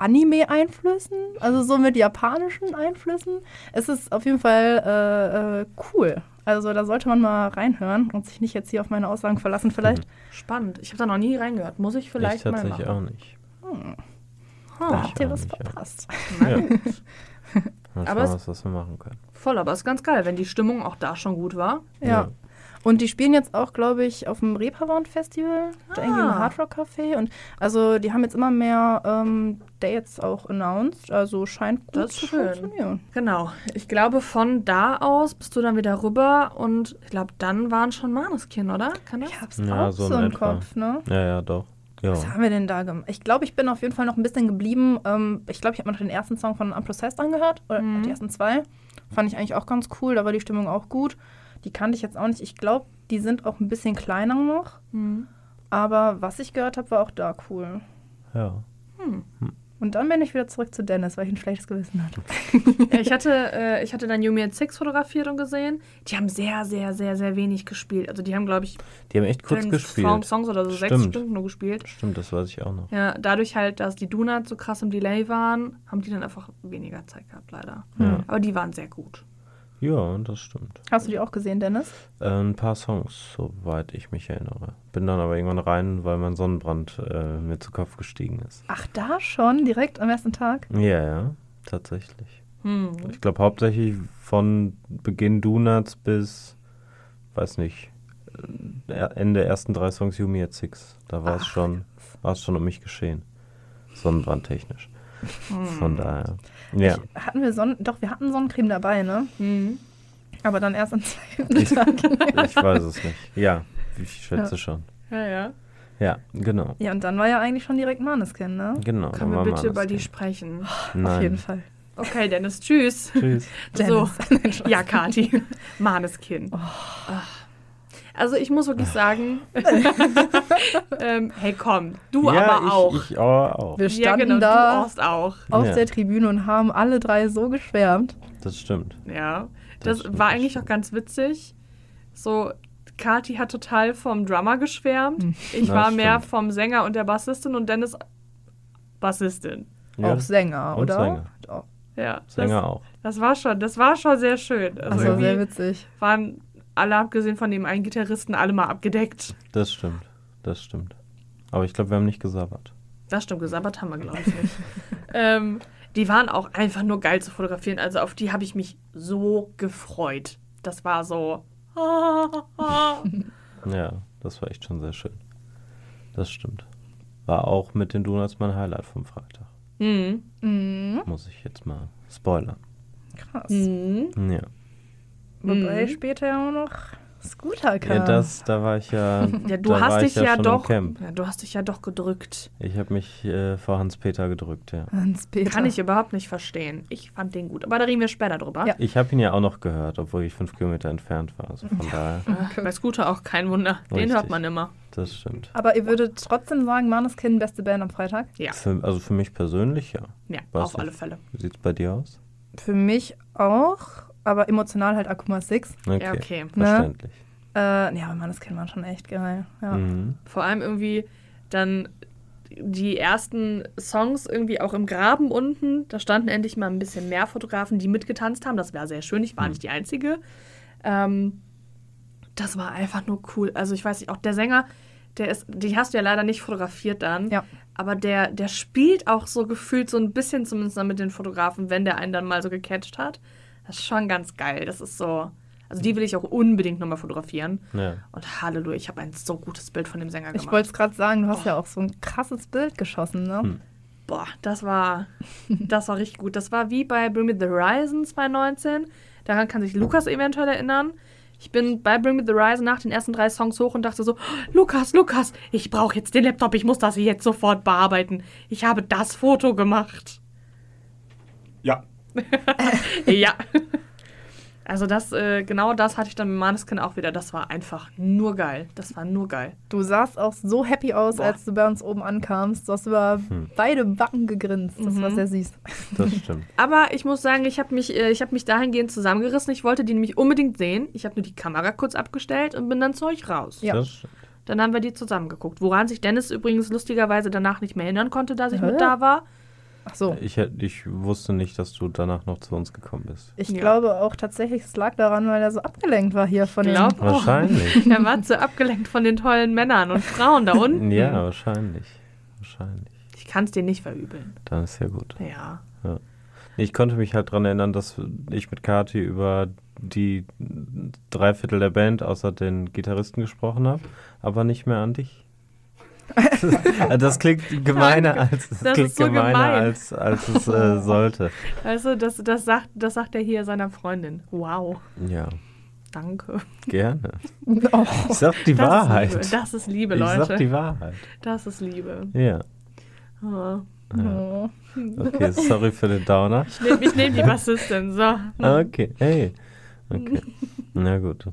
Anime-Einflüssen, also so mit japanischen Einflüssen. Es ist auf jeden Fall äh, äh, cool. Also da sollte man mal reinhören und sich nicht jetzt hier auf meine Aussagen verlassen vielleicht. Spannend. Ich habe da noch nie reingehört. Muss ich Ich vielleicht mal tatsächlich machen. auch nicht. Ha, Da habt ihr was verpasst. Ja. Mal Aber schauen, es- was wir machen können. Voll, aber ist ganz geil, wenn die Stimmung auch da schon gut war. Ja. Ja. Und die spielen jetzt auch, glaube ich, auf dem Reeperbahn Festival, da irgendwie im Ah. Hard Rock Café. Und also die haben jetzt immer mehr ähm, Dates auch announced. Also scheint gut Das ist zu schön. funktionieren. Genau. Ich glaube, von da aus bist du dann wieder rüber und ich glaube, dann waren schon Maneskin, oder? Kann das? Ich hab's Ja, auch so so, im. Kopf, ne? Ja, ja, doch. Ja. Was haben wir denn da gemacht? Ich glaube, ich bin auf jeden Fall noch ein bisschen geblieben. Ähm, ich glaube, ich habe mir noch den ersten Song von Unprocessed angehört. Oder Mhm. die ersten zwei. Fand ich eigentlich auch ganz cool. Da war die Stimmung auch gut. Die kannte ich jetzt auch nicht. Ich glaube, die sind auch ein bisschen kleiner noch. Hm. Aber was ich gehört habe, war auch da cool. ja. Und dann bin ich wieder zurück zu Dennis, weil ich ein schlechtes Gewissen hatte. Ja, ich hatte, äh, ich hatte dann Yumi at Six fotografiert und gesehen. Die haben sehr, sehr, sehr, sehr wenig gespielt. Also die haben, glaube ich, Die haben echt kurz gespielt. Song- Songs oder so sechs Stimmt. Stunden nur gespielt. Stimmt, das weiß ich auch noch. Ja, dadurch halt, dass die Donuts so krass im Delay waren, haben die dann einfach weniger Zeit gehabt, leider. Ja. Aber die waren sehr gut. Ja, das stimmt. Hast du die auch gesehen, Dennis? Äh, ein paar Songs, soweit ich mich erinnere. Bin dann aber irgendwann rein, weil mein Sonnenbrand äh, mir zu Kopf gestiegen ist. Ach, da schon? Direkt am ersten Tag? Ja, ja, tatsächlich. Hm. Ich glaube hauptsächlich von Beginn Donuts bis, weiß nicht, äh, Ende der ersten drei Songs Yumi at Six. Da war es schon, war es schon um mich geschehen. Sonnenbrandtechnisch. Hm. Von daher. Ja. Ich, hatten wir Sonnen Doch, wir hatten Sonnencreme dabei, ne? Hm. Aber dann erst am zweiten Ich, Tag. ich weiß es nicht. Ja, ich schätze schon. Ja, ja. Ja, genau. Ja, und dann war ja eigentlich schon direkt Maneskin, ne? Genau. Können wir bitte über die sprechen? Nein. Auf jeden Fall. Okay, Dennis, tschüss. Tschüss. So. Dennis. Spaß. Ja, Kati. Maneskin. Ach. Also ich muss wirklich sagen, ähm, hey komm, du ja, aber ich, auch. Ich aber auch. Wir ja, standen genau, da auch. auf Ja. der Tribüne und haben alle drei so geschwärmt. Das stimmt. Ja, Das das, stimmt, war das eigentlich auch ganz witzig. So, Kati hat total vom Drummer geschwärmt. Hm. Ich Das war mehr vom Sänger und der Bassistin und Dennis Bassistin. Ja, Auch Sänger, und oder? Sänger. Doch. Ja, Sänger das, auch. das war schon, das war schon sehr schön. Also Das war sehr witzig. waren alle abgesehen von dem einen Gitarristen alle mal abgedeckt. Das stimmt. Das stimmt. Aber ich glaube, wir haben nicht gesabbert. Das stimmt, gesabbert haben wir, glaube ich, nicht. ähm, die waren auch einfach nur geil zu fotografieren. Also auf die habe ich mich so gefreut. Das war so. Ja, das war echt schon sehr schön. Das stimmt. War auch mit den Donuts mein Highlight vom Freitag. Mhm. Mhm. Muss ich jetzt mal spoilern. Krass. Mhm. Ja. Wobei Mhm. später ja auch noch Scooter kam. ja das, da war ich ja. Ja, du da hast war dich ich ja, schon im doch. Camp. Ja, du hast dich ja doch gedrückt. Ich habe mich äh, vor Hans-Peter gedrückt, ja. Hans-Peter. Kann ich überhaupt nicht verstehen. Ich fand den gut. Aber da reden wir später drüber. Ja. Ich habe ihn ja auch noch gehört, obwohl ich fünf Kilometer entfernt war. Also von daher, Äh, Bei Scooter auch kein Wunder. Den Richtig. hört man immer. das stimmt. Aber ihr würdet trotzdem sagen, Maneskin beste Band am Freitag? Ja, Für, also für mich persönlich, ja. ja Was auf alle Fälle. Wie sieht es bei dir aus? Für mich auch, aber emotional halt Akuma 6. Okay, Ja, okay. Ne? verständlich. Äh, ja, aber Maneskin war schon echt geil. Ja. Mhm. Vor allem irgendwie dann die ersten Songs irgendwie auch im Graben unten. Da standen endlich mal ein bisschen mehr Fotografen, die mitgetanzt haben. Das war sehr schön. Ich war Hm. nicht die Einzige. Ähm, das war einfach nur cool. Also ich weiß nicht, auch der Sänger, der ist, die hast du ja leider nicht fotografiert dann. Ja. Aber der, der spielt auch so gefühlt so ein bisschen zumindest dann mit den Fotografen, wenn der einen dann mal so gecatcht hat. Das ist schon ganz geil. Das ist so. Also die will ich auch unbedingt nochmal fotografieren. Ja. Und Halleluja, ich habe ein so gutes Bild von dem Sänger gemacht. Ich wollte es gerade sagen, du hast ja auch so ein krasses Bild geschossen, ne? Hm. Boah, das war, das war richtig gut. Das war wie bei Bring Me the Horizon 2019. Daran kann sich Lukas eventuell erinnern. Ich bin bei Bring Me the Horizon nach den ersten drei Songs hoch und dachte so, Lukas, Lukas, ich brauche jetzt den Laptop, ich muss das jetzt sofort bearbeiten. Ich habe das Foto gemacht. Ja, ja. Also das, äh, genau das hatte ich dann mit Maneskin auch wieder. Das war einfach nur geil. Das war nur geil. Du sahst auch so happy aus, Boah. als du bei uns oben ankamst. Du hast über beide Backen gegrinst. Das war Mhm. sehr süß. Das stimmt. Aber ich muss sagen, ich habe mich, äh, ich hab mich dahingehend zusammengerissen. Ich wollte die nämlich unbedingt sehen. Ich habe nur die Kamera kurz abgestellt und bin dann zu euch raus. Ja. Dann haben wir die zusammengeguckt. Woran sich Dennis übrigens lustigerweise danach nicht mehr erinnern konnte, dass ich Hä? mit da war. Ach so. Ich, hätt- ich wusste nicht, dass du danach noch zu uns gekommen bist. Ich Ja. glaube auch tatsächlich, es lag daran, weil er so abgelenkt war hier von Glaub- den. Wahrscheinlich. Er war zu abgelenkt von den tollen Männern und Frauen da unten. ja, wahrscheinlich. Wahrscheinlich. Ich kann es dir nicht verübeln. Dann ist ja gut. Ja. Ich konnte mich halt daran erinnern, dass ich mit Kati über die Dreiviertel der Band außer den Gitarristen gesprochen habe, aber nicht mehr an dich. das klingt gemeiner als es Das klingt so gemeiner gemein. als, als es äh, sollte. Also, das, das, sagt, das sagt er hier seiner Freundin. Wow. Ja, Danke. gerne. Oh. Ich sag die Das Wahrheit. Ist. Das ist Liebe, ich sag die Leute. Wahrheit. Das ist Liebe. Ja. Oh. ja. Oh. Okay, sorry für den Downer. Ich nehme nehm die Bassistin. So. Okay, hey. Okay. Na gut.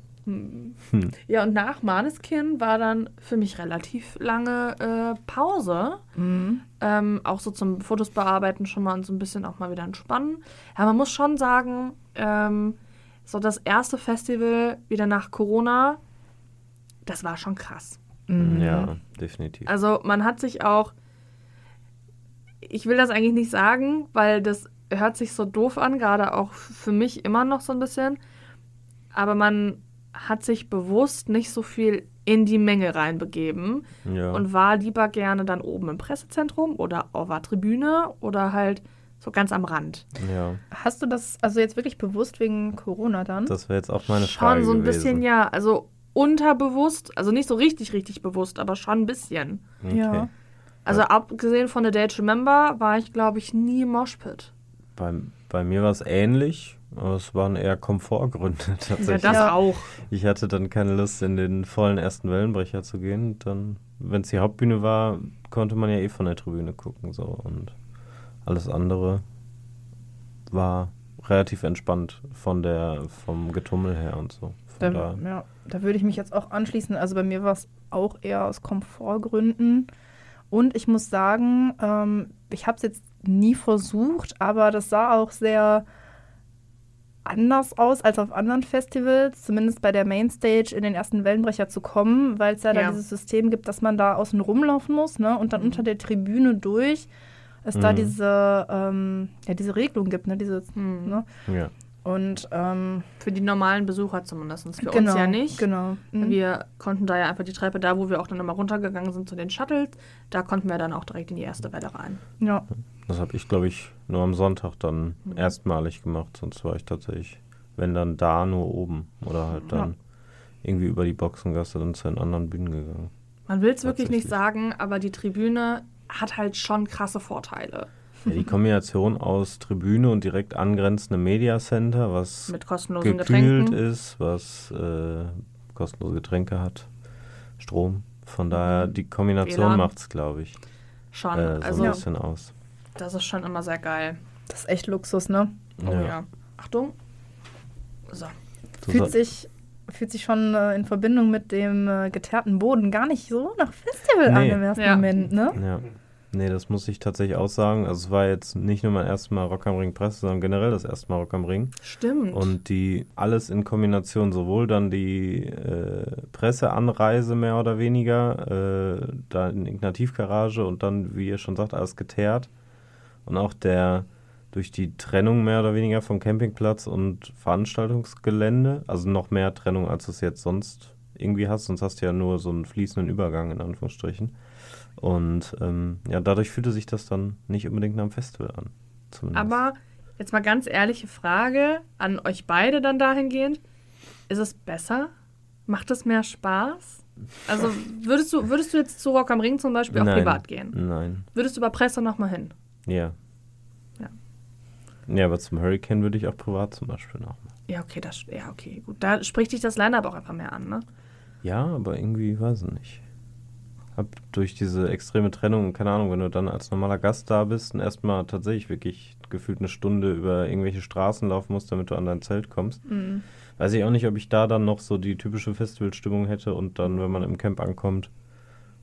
Ja, und nach Maneskin war dann für mich relativ lange äh, Pause. Mhm. Ähm, auch so zum Fotos bearbeiten schon mal und so ein bisschen auch mal wieder entspannen. Ja, man muss schon sagen, ähm, so das erste Festival wieder nach Corona, das war schon krass. Mhm. Ja, definitiv. Also man hat sich auch, ich will das eigentlich nicht sagen, weil das hört sich so doof an, gerade auch für mich immer noch so ein bisschen. Aber man hat sich bewusst nicht so viel in die Menge reinbegeben Ja. und war lieber gerne dann oben im Pressezentrum oder auf der Tribüne oder halt so ganz am Rand. ja. Hast du das also jetzt wirklich bewusst wegen Corona dann? Das wäre jetzt auch meine schon Frage so ein gewesen. bisschen, ja, also unterbewusst, also nicht so richtig, richtig bewusst, aber schon ein bisschen. Okay. Ja. Also abgesehen von The Day to Remember war ich, glaube ich, nie im Moshpit. Bei, bei mir war es ähnlich, aber es waren eher Komfortgründe Ja, tatsächlich. das Ja. auch. Ich hatte dann keine Lust, in den vollen ersten Wellenbrecher zu gehen. Dann, wenn es die Hauptbühne war, konnte man ja eh von der Tribüne gucken. So. Und alles andere war relativ entspannt von der, vom Getummel her und so. Da, Von da, ja, da würde ich mich jetzt auch anschließen. Also bei mir war es auch eher aus Komfortgründen. Und ich muss sagen, ähm, ich habe es jetzt nie versucht, aber das sah auch sehr anders aus als auf anderen Festivals, zumindest bei der Mainstage in den ersten Wellenbrecher zu kommen, weil es ja, Ja. da dieses System gibt, dass man da außen rumlaufen muss ne? und dann unter der Tribüne durch es da Mhm. diese, ähm, ja, diese Regelung gibt. Ne? Diese, Hm. ne? ja. Und ähm, Für die normalen Besucher zumindest. Für genau, uns ja nicht. Genau. Mhm. Wir konnten da ja einfach die Treppe, da wo wir auch dann immer runtergegangen sind zu den Shuttles, da konnten wir dann auch direkt in die erste Welle rein. Ja. Das habe ich, glaube ich, nur am Sonntag dann erstmalig gemacht. Sonst war ich tatsächlich, wenn dann da, nur oben. Oder halt dann irgendwie über die Boxengasse dann zu den anderen Bühnen gegangen. Man will es wirklich nicht sagen, aber die Tribüne hat halt schon krasse Vorteile. Ja, die Kombination aus Tribüne und direkt angrenzendem Media Center, was Mit kostenlosen gekühlt Getränken. ist, was äh, kostenlose Getränke hat, Strom. Von daher, die Kombination macht es, glaube ich, Schon. äh, so also, ein bisschen aus. Das ist schon immer sehr geil. Das ist echt Luxus, ne? Oh ja. Achtung. So. Du Fühlt sich, fühlt sich schon äh, in Verbindung mit dem äh, geteerten Boden gar nicht so nach Festival an Nee. im ersten Ja. Moment, ne? Ja. Nee, das muss ich tatsächlich auch sagen. Also es war jetzt nicht nur mein erstes Mal Rock am Ring Presse, sondern generell das erste Mal Rock am Ring. Stimmt. Und die alles in Kombination, sowohl dann die äh, Presseanreise mehr oder weniger, äh, da in Ignativgarage und dann, wie ihr schon sagt, alles geteert. Und auch der durch die Trennung mehr oder weniger vom Campingplatz und Veranstaltungsgelände, also noch mehr Trennung, als du es jetzt sonst irgendwie hast, sonst hast du ja nur so einen fließenden Übergang in Anführungsstrichen. Und ähm, ja, dadurch fühlte sich das dann nicht unbedingt nach einem Festival an. Zumindest. Aber jetzt mal ganz ehrliche Frage an euch beide dann dahingehend. Ist es besser? Macht es mehr Spaß? Also würdest du, würdest du jetzt zu Rock am Ring zum Beispiel auch Nein. privat gehen? Nein. Würdest du bei Presse nochmal hin? Ja. Ja. Ja, aber zum Hurricane würde ich auch privat zum Beispiel noch. Ja, okay, das, ja, okay, gut. Da spricht dich das Line-Up auch einfach mehr an, ne? Ja, aber irgendwie weiß ich nicht. Hab durch diese extreme Trennung, keine Ahnung, wenn du dann als normaler Gast da bist und erstmal tatsächlich wirklich gefühlt eine Stunde über irgendwelche Straßen laufen musst, damit du an dein Zelt kommst, Mhm. weiß ich auch nicht, ob ich da dann noch so die typische Festivalstimmung hätte und dann, wenn man im Camp ankommt,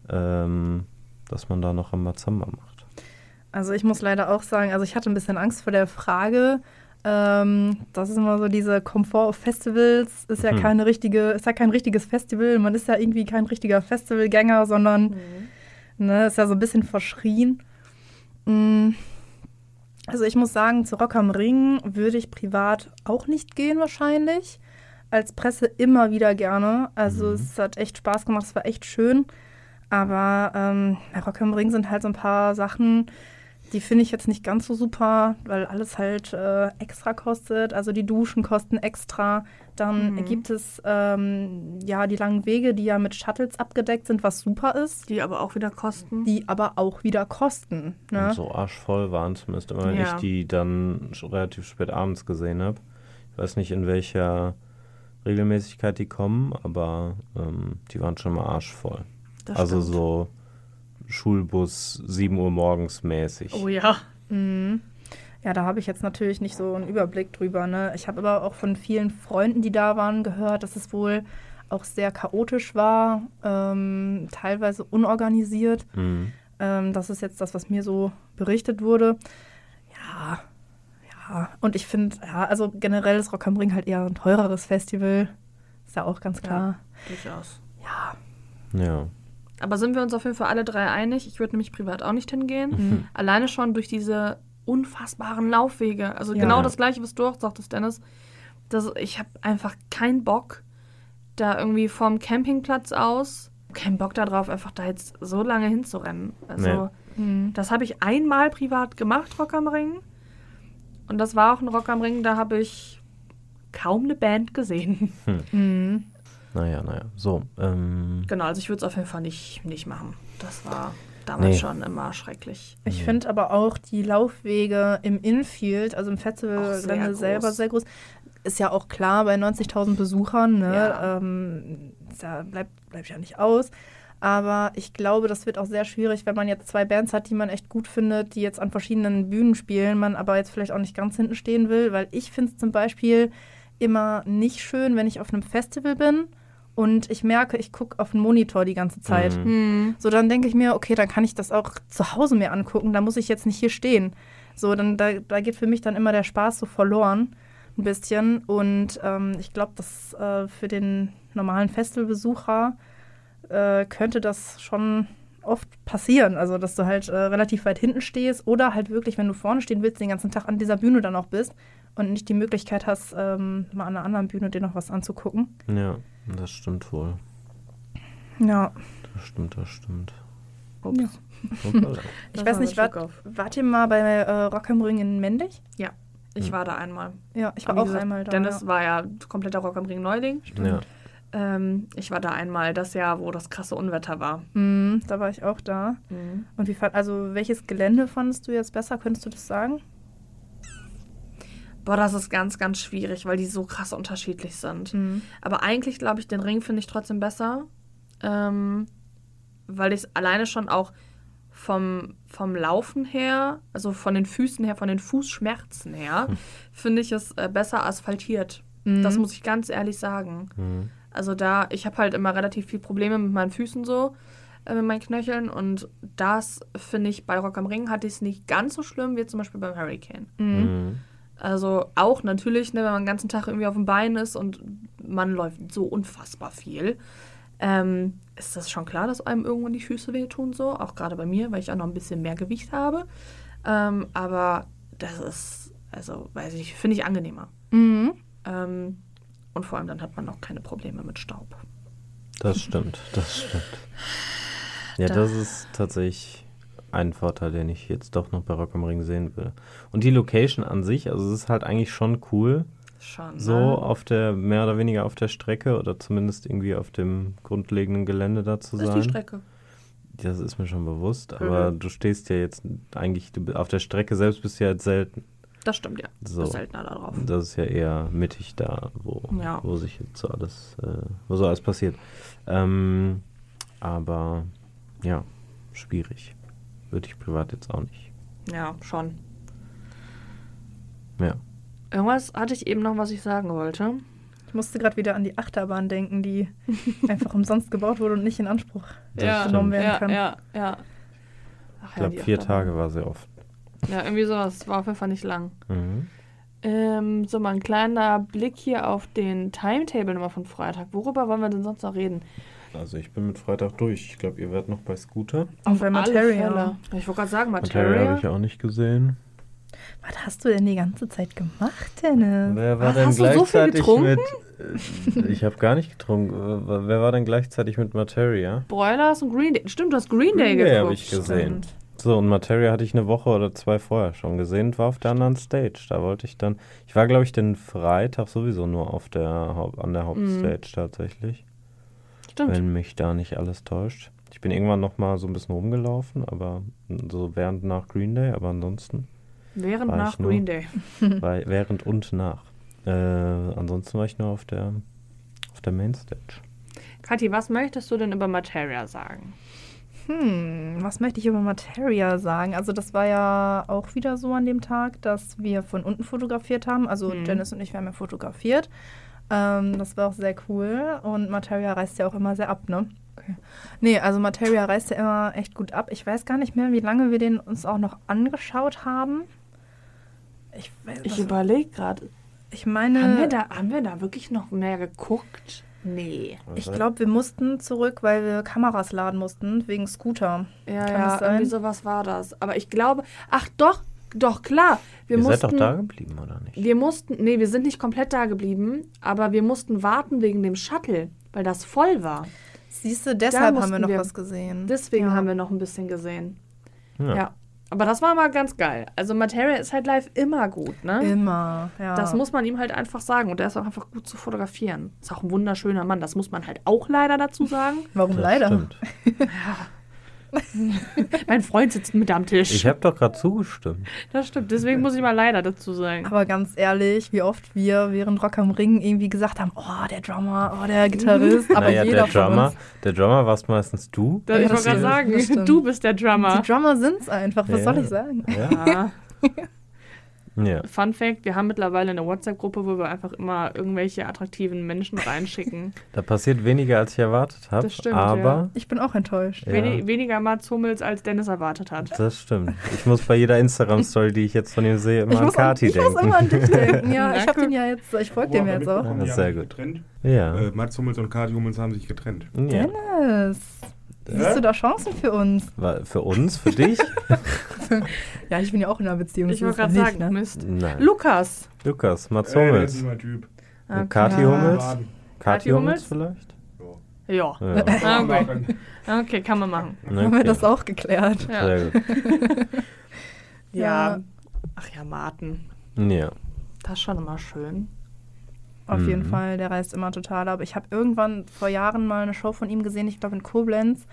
ähm, dass man da noch am Mazamba macht. Also ich muss leider auch sagen, also ich hatte ein bisschen Angst vor der Frage. Ähm, das ist immer so diese Komfort auf Festivals, ist ja Mhm. keine richtige, ist ja kein richtiges Festival. Man ist ja irgendwie kein richtiger Festivalgänger, sondern ne, ist ja so ein bisschen verschrien. Mm. Also ich muss sagen, zu Rock am Ring würde ich privat auch nicht gehen wahrscheinlich. Als Presse immer wieder gerne. Also Mhm. es hat echt Spaß gemacht, es war echt schön. Aber ähm, bei Rock am Ring sind halt so ein paar Sachen, die finde ich jetzt nicht ganz so super, weil alles halt äh, extra kostet. Also die Duschen kosten extra. Dann Mhm. gibt es ähm, ja die langen Wege, die ja mit Shuttles abgedeckt sind, was super ist Die aber auch wieder kosten. die aber auch wieder kosten. Ne? Und so arschvoll waren zumindest immer, wenn Ja. ich die dann schon relativ spät abends gesehen habe. Ich weiß nicht, in welcher Regelmäßigkeit die kommen, aber ähm, die waren schon mal arschvoll. Das also stimmt. so Schulbus 7 Uhr morgens mäßig. Oh ja. Mhm. Ja, da habe ich jetzt natürlich nicht so einen Überblick drüber. Ne? Ich habe aber auch von vielen Freunden, die da waren, gehört, dass es wohl auch sehr chaotisch war, ähm, teilweise unorganisiert. Mhm. Ähm, das ist jetzt das, was mir so berichtet wurde. Ja, ja. Und ich finde, ja, also generell ist Rock am Ring halt eher ein teureres Festival. Ist ja auch ganz klar. Durchaus. Ja. Ja. Aber sind wir uns auf jeden Fall alle drei einig? Ich würde nämlich privat auch nicht hingehen. Mhm. Alleine schon durch diese unfassbaren Laufwege. Also Ja. genau das gleiche, was du auch sagtest, Dennis. Das, ich habe einfach keinen Bock, da irgendwie vom Campingplatz aus, keinen Bock darauf, einfach da jetzt so lange hinzurennen. Also Nee. Mhm. das habe ich einmal privat gemacht, Rock am Ring. Und das war auch ein Rock am Ring, da habe ich kaum eine Band gesehen. Mhm. Naja, naja. So. Ähm, genau, also ich würde es auf jeden Fall nicht, nicht machen. Das war damals Nee. schon immer schrecklich. Ich Mhm. finde aber auch die Laufwege im Infield, also im sehr selber sehr groß. Ist ja auch klar bei 90.000 Besuchern, ne? Ja. Ähm, ja, bleibt, bleibt ja nicht aus. Aber ich glaube, das wird auch sehr schwierig, wenn man jetzt zwei Bands hat, die man echt gut findet, die jetzt an verschiedenen Bühnen spielen, man aber jetzt vielleicht auch nicht ganz hinten stehen will, weil ich finde es zum Beispiel immer nicht schön, wenn ich auf einem Festival bin und ich merke, ich gucke auf den Monitor die ganze Zeit. Mhm. Hm. So, dann denke ich mir, okay, dann kann ich das auch zu Hause mir angucken, da muss ich jetzt nicht hier stehen. So, dann da, da geht für mich dann immer der Spaß so verloren, ein bisschen. Und ähm, ich glaube, dass äh, für den normalen Festivalbesucher äh, könnte das schon oft passieren. Also, dass du halt äh, relativ weit hinten stehst oder halt wirklich, wenn du vorne stehen willst, den ganzen Tag an dieser Bühne dann auch bist und nicht die Möglichkeit hast, ähm, mal an einer anderen Bühne dir noch was anzugucken. ja, das stimmt wohl. Ja. Das stimmt, das stimmt. Ups. Ja. Ich weiß nicht, wart, wart ihr mal bei äh, Rock am Ring in Mendig? Ich Hm. war da einmal. Ja, ich war auch gesagt, einmal da. Dennis ja. war ja kompletter Rock am Ring Neuling. ja. Ähm, ich war da einmal das Jahr, wo das krasse Unwetter war. Mhm, da war ich auch da. Und wie fand, also welches Gelände fandest du jetzt besser? Könntest du das sagen? Boah, das ist ganz, ganz schwierig, weil die so krass unterschiedlich sind. Mhm. Aber eigentlich glaube ich, den Ring finde ich trotzdem besser, ähm, weil ich es alleine schon auch vom, vom Laufen her, also von den Füßen her, von den Fußschmerzen her, finde ich es äh, besser asphaltiert. Mhm. Das muss ich ganz ehrlich sagen. Mhm. Also da, ich habe halt immer relativ viel Probleme mit meinen Füßen so. äh, mit meinen Knöcheln. Und das finde ich bei Rock am Ring hatte ich es nicht ganz so schlimm wie zum Beispiel beim Hurricane. Mhm. Also auch natürlich, ne, wenn man den ganzen Tag irgendwie auf dem Bein ist und man läuft so unfassbar viel, ähm, ist das schon klar, dass einem irgendwann die Füße wehtun so. Auch gerade bei mir, weil ich auch noch ein bisschen mehr Gewicht habe. Ähm, aber das ist, also weiß ich, finde ich angenehmer. Mhm. Ähm, und vor allem dann hat man auch keine Probleme mit Staub. Das stimmt, das stimmt. Ja, Da- das ist tatsächlich ein Vorteil, den ich jetzt doch noch bei Rock am Ring sehen will. Und die Location an sich, also es ist halt eigentlich schon cool, Schon. so ne? auf der, mehr oder weniger auf der Strecke oder zumindest irgendwie auf dem grundlegenden Gelände da zu Das ist sein. die Strecke. Das ist mir schon bewusst, aber Mhm. du stehst ja jetzt eigentlich, du, auf der Strecke selbst bist du ja jetzt selten. Das stimmt, ja. So. Ist seltener da drauf. Das ist ja eher mittig da, wo, Ja. wo sich jetzt so alles, äh, wo so alles passiert. Ähm, aber ja, schwierig. Würde ich privat jetzt auch nicht. Ja, schon. Ja. Irgendwas hatte ich eben noch, was ich sagen wollte. Ich musste gerade wieder an die Achterbahn denken, die einfach umsonst gebaut wurde und nicht in Anspruch ja, genommen stimmt. werden ja, kann. ja, ja. Ach, Ich glaube, vier. Tage war sehr oft. Ja, irgendwie sowas. War auf jeden Fall nicht lang. Mhm. Ähm, so, mal ein kleiner Blick hier auf den Timetable nochmal von Freitag. Worüber wollen wir denn sonst noch reden? Also ich bin mit Freitag durch. Ich glaube, ihr werdet noch bei Scooter. Und bei alle Materia. Fälle. Ich wollte gerade sagen, Materia Materia. habe ich auch nicht gesehen. Was hast du denn die ganze Zeit gemacht, Dennis? Wer war Was, denn hast du so viel gleichzeitig getrunken? mit... äh, Ich habe gar nicht getrunken. Äh, Wer war denn gleichzeitig mit Materia? Broilers und Green Day. Stimmt, du hast Green Day Green Day geguckt. habe ich gesehen. Stimmt. So, und Materia hatte ich eine Woche oder zwei vorher schon gesehen und war auf der anderen Stage. Da wollte ich dann. Ich war, glaube ich, den Freitag sowieso nur auf der an der Hauptstage tatsächlich. Stimmt. Wenn mich da nicht alles täuscht. Ich bin irgendwann noch mal so ein bisschen rumgelaufen, aber so während nach Green Day, aber ansonsten Während nach nur- Green Day. war während und nach. Äh, ansonsten war ich nur auf der auf der Mainstage. Kathi, was möchtest du denn über Materia sagen? Hm, was möchte ich über Materia sagen? Also das war ja auch wieder so an dem Tag, dass wir von unten fotografiert haben. Also Mhm. Janice und ich, wir haben ja fotografiert. Ähm, das war auch sehr cool. Und Materia reist ja auch immer sehr ab, ne? Okay. Nee, also Materia reist ja immer echt gut ab. Ich weiß gar nicht mehr, wie lange wir den uns auch noch angeschaut haben. Ich, weiß, Ich überlege gerade. ich meine, Haben, wir da, haben wir da wirklich noch mehr geguckt? Nee. ich glaube, wir mussten zurück, weil wir Kameras laden mussten, wegen Scooter. Ja, Kann ja, das sein? irgendwie sowas war das. Aber ich glaube, ach doch, doch, klar. Wir Ihr mussten, seid doch da geblieben, oder nicht? Wir mussten, nee, wir sind nicht komplett da geblieben, aber wir mussten warten wegen dem Shuttle, weil das voll war. Siehst du, deshalb haben wir noch wir- was gesehen. Deswegen Ja. haben wir noch ein bisschen gesehen. Ja. Ja. Aber das war mal ganz geil. Also Materia ist halt live immer gut, ne? Immer, ja. Das muss man ihm halt einfach sagen. Und der ist auch einfach gut zu fotografieren. Ist auch ein wunderschöner Mann. Das muss man halt auch leider dazu sagen. Warum Das leider? Stimmt. mein Freund sitzt mit am Tisch. Ich habe doch gerade zugestimmt. das stimmt. Deswegen muss ich mal leider dazu sagen. Aber ganz ehrlich, wie oft wir während Rock am Ring irgendwie gesagt haben, oh, der Drummer, oh, der Gitarrist, aber naja, jeder der Drummer, von uns. der Drummer warst meistens du. Das, Ja, ich wollte gerade sagen, du bist der Drummer. Die Drummer sind's einfach, was Ja. soll ich sagen? Ja. Ja. ja. Fun Fact: Wir haben mittlerweile eine WhatsApp-Gruppe, wo wir einfach immer irgendwelche attraktiven Menschen reinschicken. Da passiert weniger, als ich erwartet habe. Das stimmt, Aber Ich bin auch enttäuscht. Ja. Wenig, weniger Mats Hummels, als Dennis erwartet hat. das stimmt. Ich muss bei jeder Instagram-Story, die ich jetzt von ihm sehe, immer Ich an Kati ich denken. muss immer an dich denken. Ja, ich den ja jetzt, ich folge dem jetzt auch. Das ist sehr gut. Getrennt. ja. Äh, Mats Hummels und Kati Hummels haben sich getrennt. ja. Dennis, siehst du da Chancen für uns? Für uns, für dich? Ja, ich bin ja auch in einer Beziehung. Ich wollte gerade sagen, ne? Mist. Nein. Lukas. Lukas, Mats ist Hummels. mein Typ. Okay. Kati Ja. Hummels? Kati Hummels vielleicht? Ja. Ja. Ja. Ah, okay. Okay, kann man machen. Haben wir Okay. das auch geklärt? Ja. Sehr gut. ja. Ja. Ach ja, Martin. Ja. Das ist schon immer schön. Auf jeden Mhm. Fall, der reist immer total ab. Ich habe irgendwann vor Jahren mal eine Show von ihm gesehen, ich glaube in Koblenz.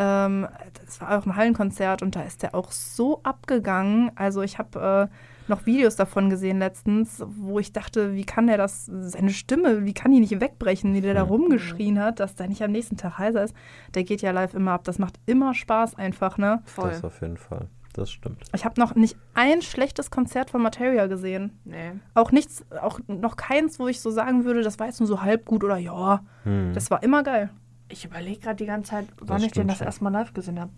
Ähm, das war auch ein Hallenkonzert und da ist der auch so abgegangen. Also ich habe äh, noch Videos davon gesehen letztens, wo ich dachte, wie kann der das, seine Stimme, wie kann die nicht wegbrechen, wie der da rumgeschrien hat, dass der nicht am nächsten Tag heiser ist. Der geht ja live immer ab. Das macht immer Spaß einfach, ne? Voll. Das auf jeden Fall. Das stimmt. Ich habe noch nicht ein schlechtes Konzert von Materia gesehen. Nee. Auch nichts, auch noch keins, wo ich so sagen würde, das war jetzt nur so halb gut oder ja. Hm. Das war immer geil. Ich überlege gerade die ganze Zeit, wann Das ich den das erste Mal live gesehen habe.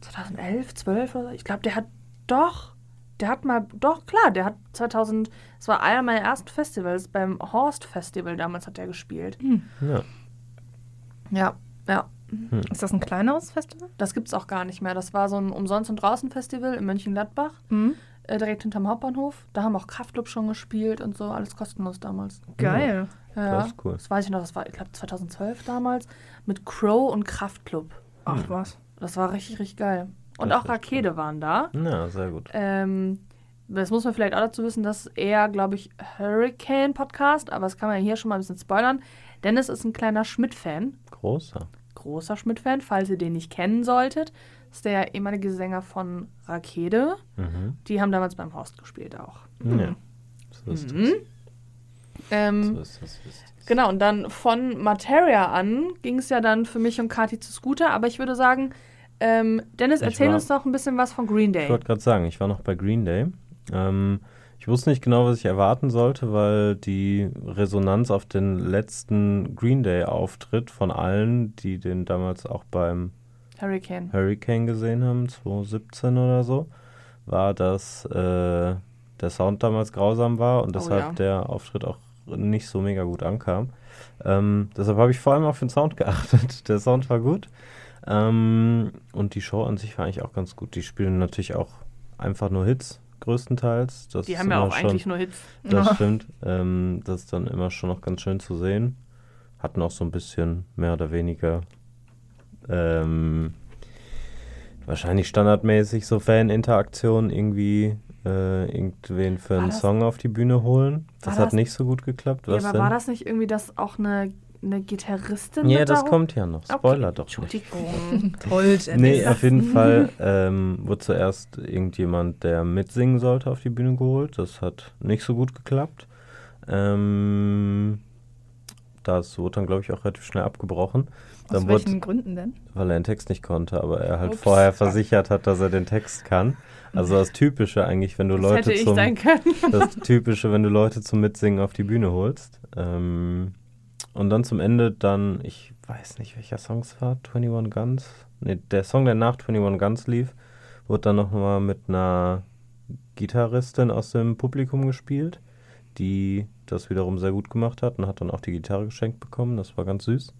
2011, 12 oder so? Ich glaube, der hat doch, der hat mal, doch klar, der hat 2000, es war einer meiner ersten Festivals, beim Horst Festival damals hat er gespielt. Ja. Ja, ja. Ist das ein kleineres Festival? Das gibt's auch gar nicht mehr. Das war so ein Umsonst- und Draußen-Festival in Mönchengladbach, Mhm. äh, direkt hinterm Hauptbahnhof. Da haben auch Kraftclub schon gespielt und so, alles kostenlos damals. Geil. Ja, Das ist cool. Das weiß ich noch, das war, ich glaube, 2012 damals mit Crow und Kraftclub. Ach was. Das war richtig, richtig geil. Und Das auch Rakete waren da. Ja, sehr gut. Ähm, das muss man vielleicht auch dazu wissen, das ist eher, glaube ich, Hurricane-Podcast, aber das kann man hier schon mal ein bisschen spoilern. Dennis ist ein kleiner Schmidt-Fan, Großer. Großer Schmidt-Fan, falls ihr den nicht kennen solltet. Das ist der ehemalige Sänger von Rakete. Mhm. Die haben damals beim Horst gespielt auch. Ja. So ist Mhm. Ähm, das. So ist das. so ist das. Genau, und dann von Materia an ging es ja dann für mich und Kati zu Scooter. Aber ich würde sagen, ähm, Dennis, Ich erzähl war- uns noch ein bisschen was von Green Ich Day. wollte gerade sagen, ich war noch bei Green Day. Ähm, ich wusste nicht genau, was ich erwarten sollte, weil die Resonanz auf den letzten Green Day-Auftritt von allen, die den damals auch beim Hurricane. Hurricane gesehen haben, 2017 oder so, war, dass äh, der Sound damals grausam war und Oh deshalb ja. der Auftritt auch nicht so mega gut ankam. Ähm, deshalb habe ich vor allem auf den Sound geachtet. Der Sound war gut. Ähm, und die Show an sich war eigentlich auch ganz gut. Die spielen natürlich auch einfach nur Hits, größtenteils. Das Die haben ja auch schon, eigentlich nur Hits. Das Ja. stimmt. Ähm, das ist dann immer schon noch ganz schön zu sehen. Hatten auch so ein bisschen mehr oder weniger ähm, wahrscheinlich standardmäßig so Fan-Interaktion irgendwie äh, irgendwen für War einen das- Song auf die Bühne holen. Das War hat das- nicht so gut geklappt. Ja, Was aber denn? war das nicht irgendwie, dass auch eine, eine Gitarristin ja, das da- kommt ja noch. Okay, Spoiler doch nicht. Entschuldigung. Toll, Nee, auf jeden Fall ähm, wurde zuerst irgendjemand, der mitsingen sollte, auf die Bühne geholt. Das hat nicht so gut geklappt. Ähm, das wurde dann, glaube ich, auch relativ schnell abgebrochen. Aus Dann welchen wurde, Gründen denn? weil er den Text nicht konnte, aber er halt Ups. vorher versichert hat, dass er den Text kann. Also das Typische eigentlich, wenn du Das Leute hätte ich zum sein können. das Typische, wenn du Leute zum Mitsingen auf die Bühne holst. Ähm, und dann zum Ende dann, ich weiß nicht, welcher Song es war, 21 Guns. Nee, der Song, der nach 21 Guns lief, wurde dann nochmal mit einer Gitarristin aus dem Publikum gespielt, die das wiederum sehr gut gemacht hat und hat dann auch die Gitarre geschenkt bekommen. Das war ganz süß.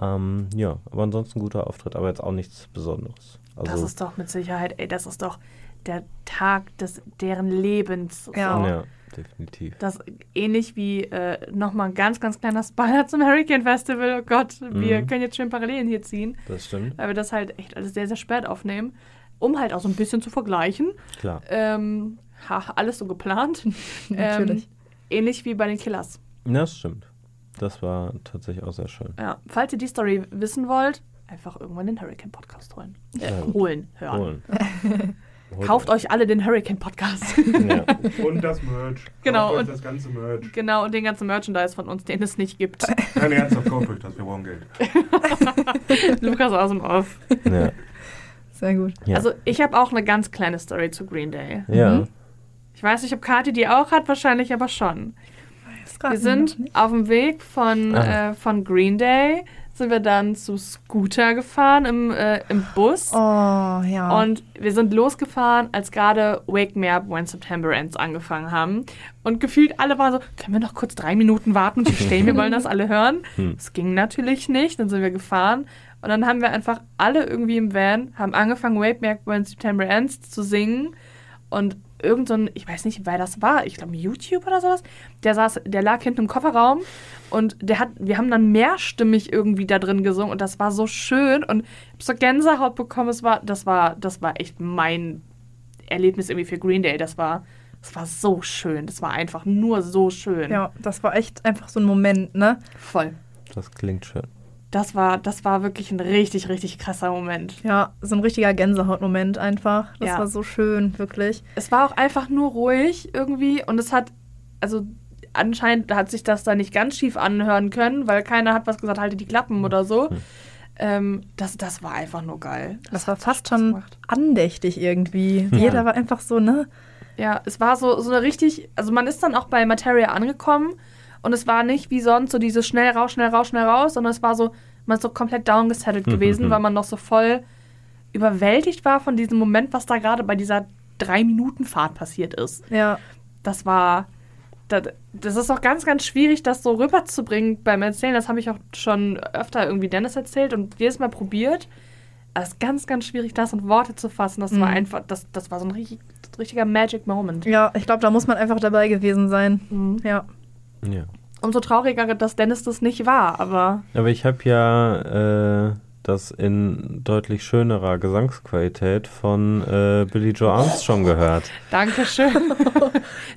Ähm, ja, aber ansonsten guter Auftritt, aber jetzt auch nichts Besonderes. Also, das ist doch mit Sicherheit, ey, das ist doch der Tag des deren Lebens. Ja. So. ja, definitiv. Das ähnlich wie äh, nochmal ein ganz, ganz kleiner Spoiler zum Hurricane Festival. Oh Gott, wir Mhm. können jetzt schön Parallelen hier ziehen, Das stimmt, weil wir das halt echt alles sehr, sehr spät aufnehmen, um halt auch so ein bisschen zu vergleichen. klar. Ähm, ha, alles so geplant. Natürlich. Ähm, ähnlich wie bei den Killers. Ja, Das stimmt. Das war tatsächlich auch sehr schön. Ja, falls ihr die Story wissen wollt, einfach irgendwann den Hurricane Podcast holen. Äh, holen, hören. Holen. Kauft euch alle den Hurricane Podcast. Ja. Und das Merch. Genau, Kauft euch und- das ganze Merch. genau, und den ganzen Merchandise von uns, den es nicht gibt. Nein, ernsthaft, kauft euch das, wir brauchen Geld. Lukas aus dem Off. Ja. Sehr gut. Ja. Also, ich habe auch eine ganz kleine Story zu Green Day. ja. Mhm. Ich weiß nicht, ob Kathi die auch hat, wahrscheinlich aber schon. Wir sind auf dem Weg von, Ah. äh, von Green Day, sind wir dann zu Scooter gefahren im, äh, im Bus. Oh, ja. Und wir sind losgefahren, als gerade Wake Me Up When September Ends angefangen haben. Und gefühlt alle waren so, können wir noch kurz drei Minuten warten und stehen, wir wollen das alle hören. Hm. Das ging natürlich nicht, dann sind wir gefahren. Und dann haben wir einfach alle irgendwie im Van, haben angefangen Wake Me Up When September Ends zu singen. Und irgend so ein, ich weiß nicht, wer das war, ich glaube YouTube oder sowas, der saß, der lag hinten im Kofferraum und der hat, wir haben dann mehrstimmig irgendwie da drin gesungen und das war so schön und ich hab so Gänsehaut bekommen. Es war, das war, das war echt mein Erlebnis irgendwie für Green Day. Das war, das war so schön. Das war einfach nur so schön. ja, das war echt einfach so ein Moment, ne? Voll. Das klingt schön. Das war, das war wirklich ein richtig, richtig krasser Moment. Ja, so ein richtiger Gänsehautmoment einfach. Das Ja. war so schön, wirklich. Es war auch einfach nur ruhig irgendwie und es hat, also anscheinend hat sich das da nicht ganz schief anhören können, weil keiner hat was gesagt, halte die Klappen oder so. Ähm, das, das war einfach nur geil. Das war hat fast schon gemacht. andächtig irgendwie. Ja. Jeder war einfach so, ne? Ja, es war so, so eine richtig, also man ist dann auch bei Materia angekommen Und es war nicht wie sonst so dieses schnell raus, schnell raus, schnell raus, sondern es war so, man ist so komplett downgesettelt gewesen, weil man noch so voll überwältigt war von diesem Moment, was da gerade bei dieser Drei-Minuten-Fahrt passiert ist. Ja. Das war. Das, das ist auch ganz, ganz schwierig, das so rüberzubringen beim Erzählen. Das habe ich auch schon öfter irgendwie Dennis erzählt und jedes Mal probiert. Es ist ganz, ganz schwierig, das in Worte zu fassen. Das war Mhm. einfach, das, das war so ein richtig, richtiger Magic Moment. Ja, ich glaube, da muss man einfach dabei gewesen sein. Mhm. Ja. Ja. Umso trauriger, dass Dennis das nicht war, aber Aber ich habe ja äh, das in deutlich schönerer Gesangsqualität von äh, Billy Joe Armstrong gehört. Dankeschön.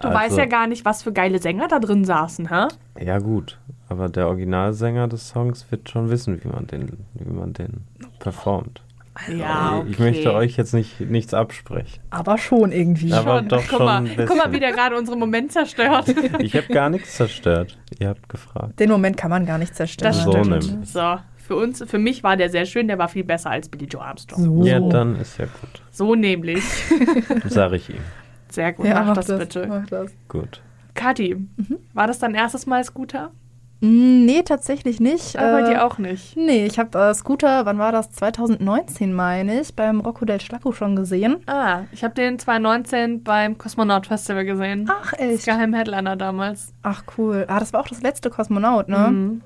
du Also- weißt ja gar nicht, was für geile Sänger da drin saßen, hä? Ja gut, aber der Originalsänger des Songs wird schon wissen, wie man den, wie man den performt. Ja, Ich möchte euch jetzt nicht nichts absprechen. Aber schon irgendwie. Aber Schon. doch guck, schon mal, guck mal, wie der gerade unseren Moment zerstört. Ich habe gar nichts zerstört. Ihr habt gefragt. Den Moment kann man gar nicht zerstören. Das So stimmt. nämlich. So, für uns, für mich war der sehr schön, der war viel besser als Billy Joe Armstrong. So. Ja, dann ist ja gut. So nämlich. Sag ich ihm. Sehr gut, Ja, mach das, bitte. Mach das. Gut. Kathi, Mhm. war das dein erstes Mal Scooter? Mm, Nee, tatsächlich nicht. Aber Äh, dir auch nicht. Nee, ich habe äh, Scooter, wann war das? 2019, meine ich, beim Rocco del Schlacco schon gesehen. Ah, ich habe den 2019 beim Kosmonaut Festival gesehen. Ach, Das echt? Geheim Headliner damals. Ach, cool. Ah, das war auch das letzte Kosmonaut, ne? Mhm.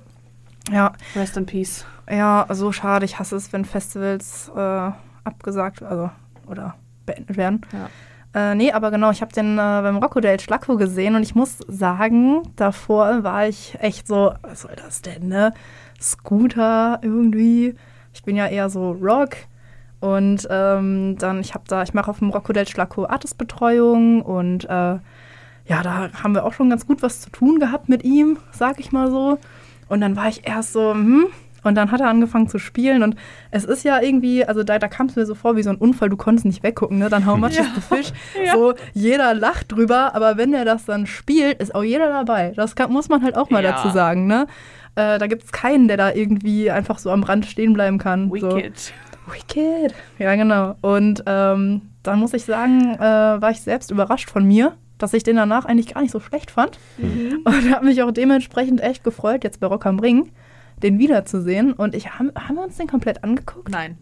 Ja, Rest in Peace. ja, so schade. Ich hasse es, wenn Festivals äh, abgesagt, also, oder beendet werden. Ja. Äh, nee, aber genau, ich habe den äh, beim Rocco del Schlacco gesehen und ich muss sagen, davor war ich echt so, was soll das denn, ne? Scooter irgendwie. Ich bin ja eher so Rock. Und ähm, dann, ich habe da, ich mache auf dem Rocco del Schlacco Artistbetreuung und äh, ja, da haben wir auch schon ganz gut was zu tun gehabt mit ihm, sag ich mal so. Und dann war ich erst so, hm, und dann hat er angefangen zu spielen und es ist ja irgendwie, also da, da kam es mir so vor wie so ein Unfall, du konntest nicht weggucken, ne? Dann how much is the fish? Ja. So, jeder lacht drüber, aber wenn er das dann spielt, ist auch jeder dabei. Das kann, muss man halt auch mal Ja. dazu sagen, ne? Äh, da gibt es keinen, der da irgendwie einfach so am Rand stehen bleiben kann. So. Wicked. Wicked. Ja, genau. Und ähm, dann muss ich sagen, äh, war ich selbst überrascht von mir, dass ich den danach eigentlich gar nicht so schlecht fand. Mhm. Und habe mich auch dementsprechend echt gefreut, jetzt bei Rock am Ring den wiederzusehen. Und ich haben, haben wir uns den komplett angeguckt? Nein.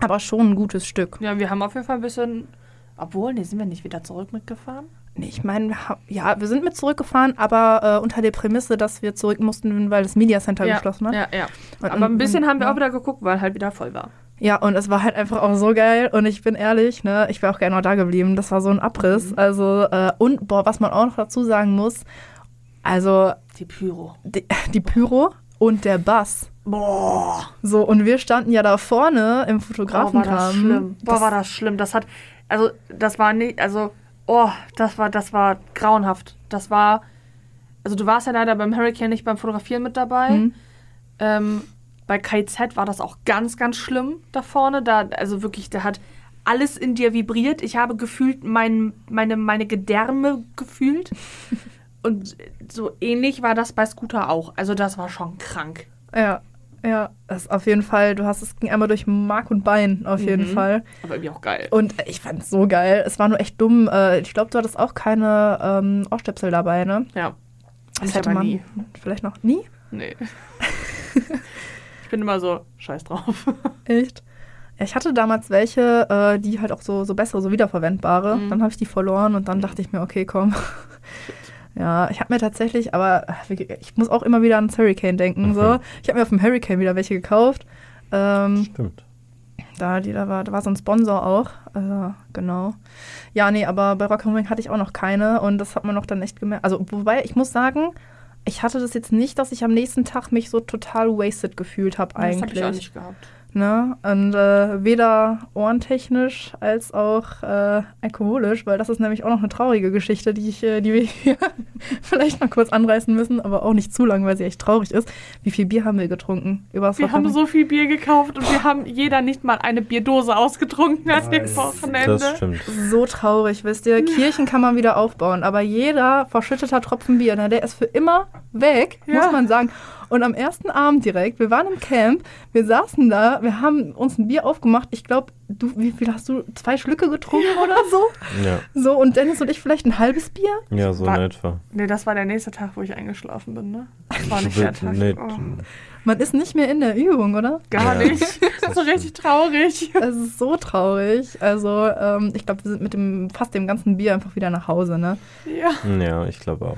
Aber schon ein gutes Stück. Ja, wir haben auf jeden Fall ein bisschen. Obwohl, nee, sind wir nicht wieder zurück mitgefahren? Nee, ich meine, ja, wir sind mit zurückgefahren, aber äh, unter der Prämisse, dass wir zurück mussten, weil das Media Center ja, geschlossen hat. ja, ja. Und- Aber ein bisschen und- haben wir ja. auch wieder geguckt, weil halt wieder voll war. Ja, und es war halt einfach auch so geil. Und ich bin ehrlich, ne, ich wäre auch gerne noch da geblieben. Das war so ein Abriss. Mhm. Also, äh, und boah, was man auch noch dazu sagen muss, also Die Pyro. die, die Pyro und der Bass. Boah. So, und wir standen ja da vorne im Boah, war Fotografenrahmen. das schlimm. Boah, Das- war das schlimm. Das hat. Also, das war nicht. Also, oh, das war, das war grauenhaft. Das war. Also, du warst ja leider beim Hurricane nicht beim Fotografieren mit dabei. Mhm. Ähm, bei KZ war das auch ganz, ganz schlimm da vorne. Da, also wirklich, da hat alles in dir vibriert. Ich habe gefühlt mein, meine, meine Gedärme gefühlt. Und so ähnlich war das bei Scooter auch. Also das war schon krank. Ja, ja, das auf jeden Fall, du hast es ging einmal durch Mark und Bein, auf jeden Mhm. Fall. Aber irgendwie auch geil. Und ich fand es so geil. Es war nur echt dumm. Äh, ich glaube, du hattest auch keine ähm, Ohrstöpsel dabei, ne? Ja. Das Ich hätte man nie. vielleicht noch nie. Nee. ich bin immer so, scheiß drauf. Echt? Ja, ich hatte damals welche, äh, die halt auch so, so bessere, so wiederverwendbare. Mhm. Dann habe ich die verloren und dann dachte ich mir, okay, komm. ja, ich habe mir tatsächlich, aber ich muss auch immer wieder ans Hurricane denken. So. Mhm. Ich habe mir auf dem Hurricane wieder welche gekauft. Ähm, Stimmt. da, die, da, war, da war so ein Sponsor auch. Äh, genau. Ja, nee, aber bei Rock am Ring hatte ich auch noch keine und das hat man noch dann echt gemerkt. Also, wobei, ich muss sagen, ich hatte das jetzt nicht, dass ich am nächsten Tag mich so total wasted gefühlt habe eigentlich. Das habe ich auch nicht gehabt. Ne? Und äh, weder ohrentechnisch als auch äh, alkoholisch, weil das ist nämlich auch noch eine traurige Geschichte, die, ich, äh, die wir hier vielleicht mal kurz anreißen müssen, aber auch nicht zu lang, weil sie echt traurig ist. Wie viel Bier haben wir getrunken? Übers Wir haben so viel Bier gekauft und wir haben jeder nicht mal eine Bierdose ausgetrunken an dem. Wochenende. Das stimmt. so traurig, wisst ihr. Kirchen kann man wieder aufbauen, aber jeder verschütteter Tropfen Bier, na, der ist für immer weg, Ja. muss man sagen. Und am ersten Abend direkt, wir waren im Camp, wir saßen da, wir haben uns ein Bier aufgemacht. Ich glaube, du, wie viel hast du? Zwei Schlücke getrunken oder so? Ja, So, und Dennis und ich vielleicht ein halbes Bier? ja so War- in etwa. Nee, das war der nächste Tag, wo ich eingeschlafen bin, ne? Das war nicht der Tag. Nee, Oh, Man ist nicht mehr in der Übung, oder? gar Ja. nicht. Das ist so richtig traurig. Es ist so traurig. Also, ähm, ich glaube, wir sind mit dem fast dem ganzen Bier einfach wieder nach Hause, ne? Ja. Ja, ich glaube auch.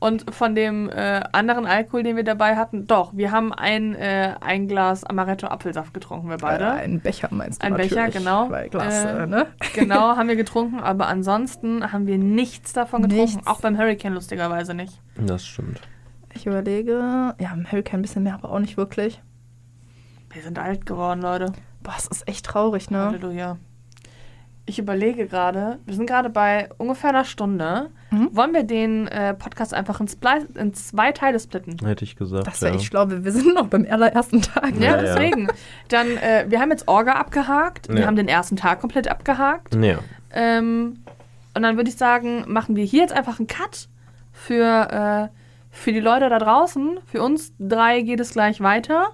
Und von dem äh, anderen Alkohol, den wir dabei hatten, doch, wir haben ein, äh, ein Glas Amaretto Apfelsaft getrunken, wir beide. Äh, einen Becher meinst du Ein Becher, genau. Weil Glas, Äh, äh, ne? Genau, haben wir getrunken, aber ansonsten haben wir nichts davon getrunken. Nichts. Auch beim Hurricane lustigerweise nicht. Das stimmt. Ich überlege, ja, im Hurricane ein bisschen mehr, aber auch nicht wirklich. Wir sind alt geworden, Leute. Boah, es ist echt traurig, ne? Halleluja. Ich überlege gerade, wir sind gerade bei ungefähr einer Stunde. Mhm. Wollen wir den äh, Podcast einfach in, in zwei Teile splitten? Hätte ich gesagt. Das wäre ja. echt schlau. Wir sind noch beim allerersten Tag. Ja, Ja, ja. deswegen. Dann, äh, wir haben jetzt Orga abgehakt. Wir Ja. haben den ersten Tag komplett abgehakt. Ja, Ähm, und dann würde ich sagen, machen wir hier jetzt einfach einen Cut für, äh, für die Leute da draußen. Für uns drei geht es gleich weiter.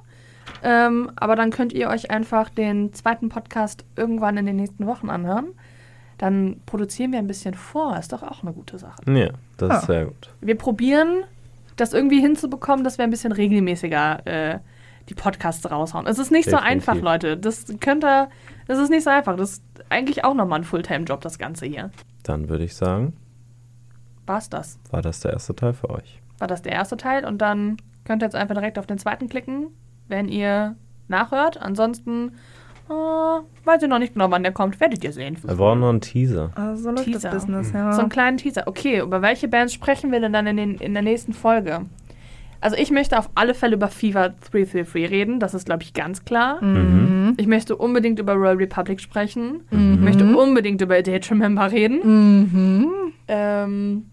Ähm, aber dann könnt ihr euch einfach den zweiten Podcast irgendwann in den nächsten Wochen anhören. Dann produzieren wir ein bisschen vor. Ist doch auch eine gute Sache. ja, das Ah. ist sehr gut. Wir probieren, das irgendwie hinzubekommen, dass wir ein bisschen regelmäßiger äh, die Podcasts raushauen. Es ist nicht so Definitiv. einfach, Leute. Das könnte, das ist nicht so einfach. Das ist eigentlich auch nochmal ein Fulltime-Job, das Ganze hier. Dann würde ich sagen, War's das? war das der erste Teil für euch. War das der erste Teil? Und dann könnt ihr jetzt einfach direkt auf den zweiten klicken, wenn ihr nachhört. Ansonsten äh, weiß ich noch nicht genau, wann der kommt. Werdet ihr sehen. Wir brauchen noch einen Teaser. Also so läuft Teaser. das Business, ja. So einen kleinen Teaser. Okay, über welche Bands sprechen wir denn dann in, den, in der nächsten Folge? Also ich möchte auf alle Fälle über Fever 333 reden, das ist, glaube ich, ganz klar. Mhm. Ich möchte unbedingt über Royal Republic sprechen. Mhm. Ich möchte unbedingt über A Day to Remember reden. Mhm. Ähm,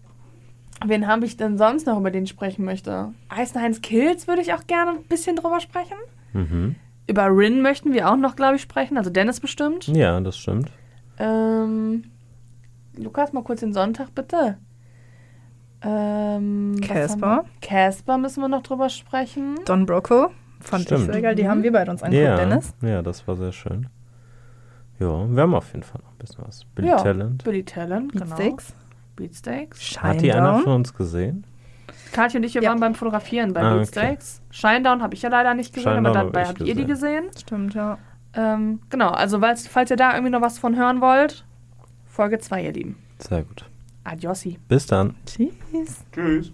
wen habe ich denn sonst noch, über den ich sprechen möchte? Eisenheinz Kills würde ich auch gerne ein bisschen drüber sprechen. Mhm. Über Rin möchten wir auch noch, glaube ich, sprechen. Also Dennis bestimmt. Ja, das stimmt. Ähm, Lukas, mal kurz den Sonntag, bitte. Ähm, Casper. Casper müssen wir noch drüber sprechen. Don Brocco. Fand Stimmt. ich sehr geil. Die haben wir beide uns angeguckt, Ja, Dennis. ja, das war sehr schön. Ja, wir haben auf jeden Fall noch ein bisschen was. Billy Ja, Talent. Billy Talent, genau. Beatsteaks. Hat die einer von uns gesehen? Katja und ich, wir Ja. waren beim Fotografieren bei Ah, okay. Beatsteaks. Shinedown habe ich ja leider nicht gesehen, Shinedown aber dabei habt ihr die gesehen. Stimmt, ja. Ähm, genau, also falls, falls ihr da irgendwie noch was von hören wollt, Folge 2, ihr Lieben. Sehr gut. Adiosi. Bis dann. Tschüss. Tschüss.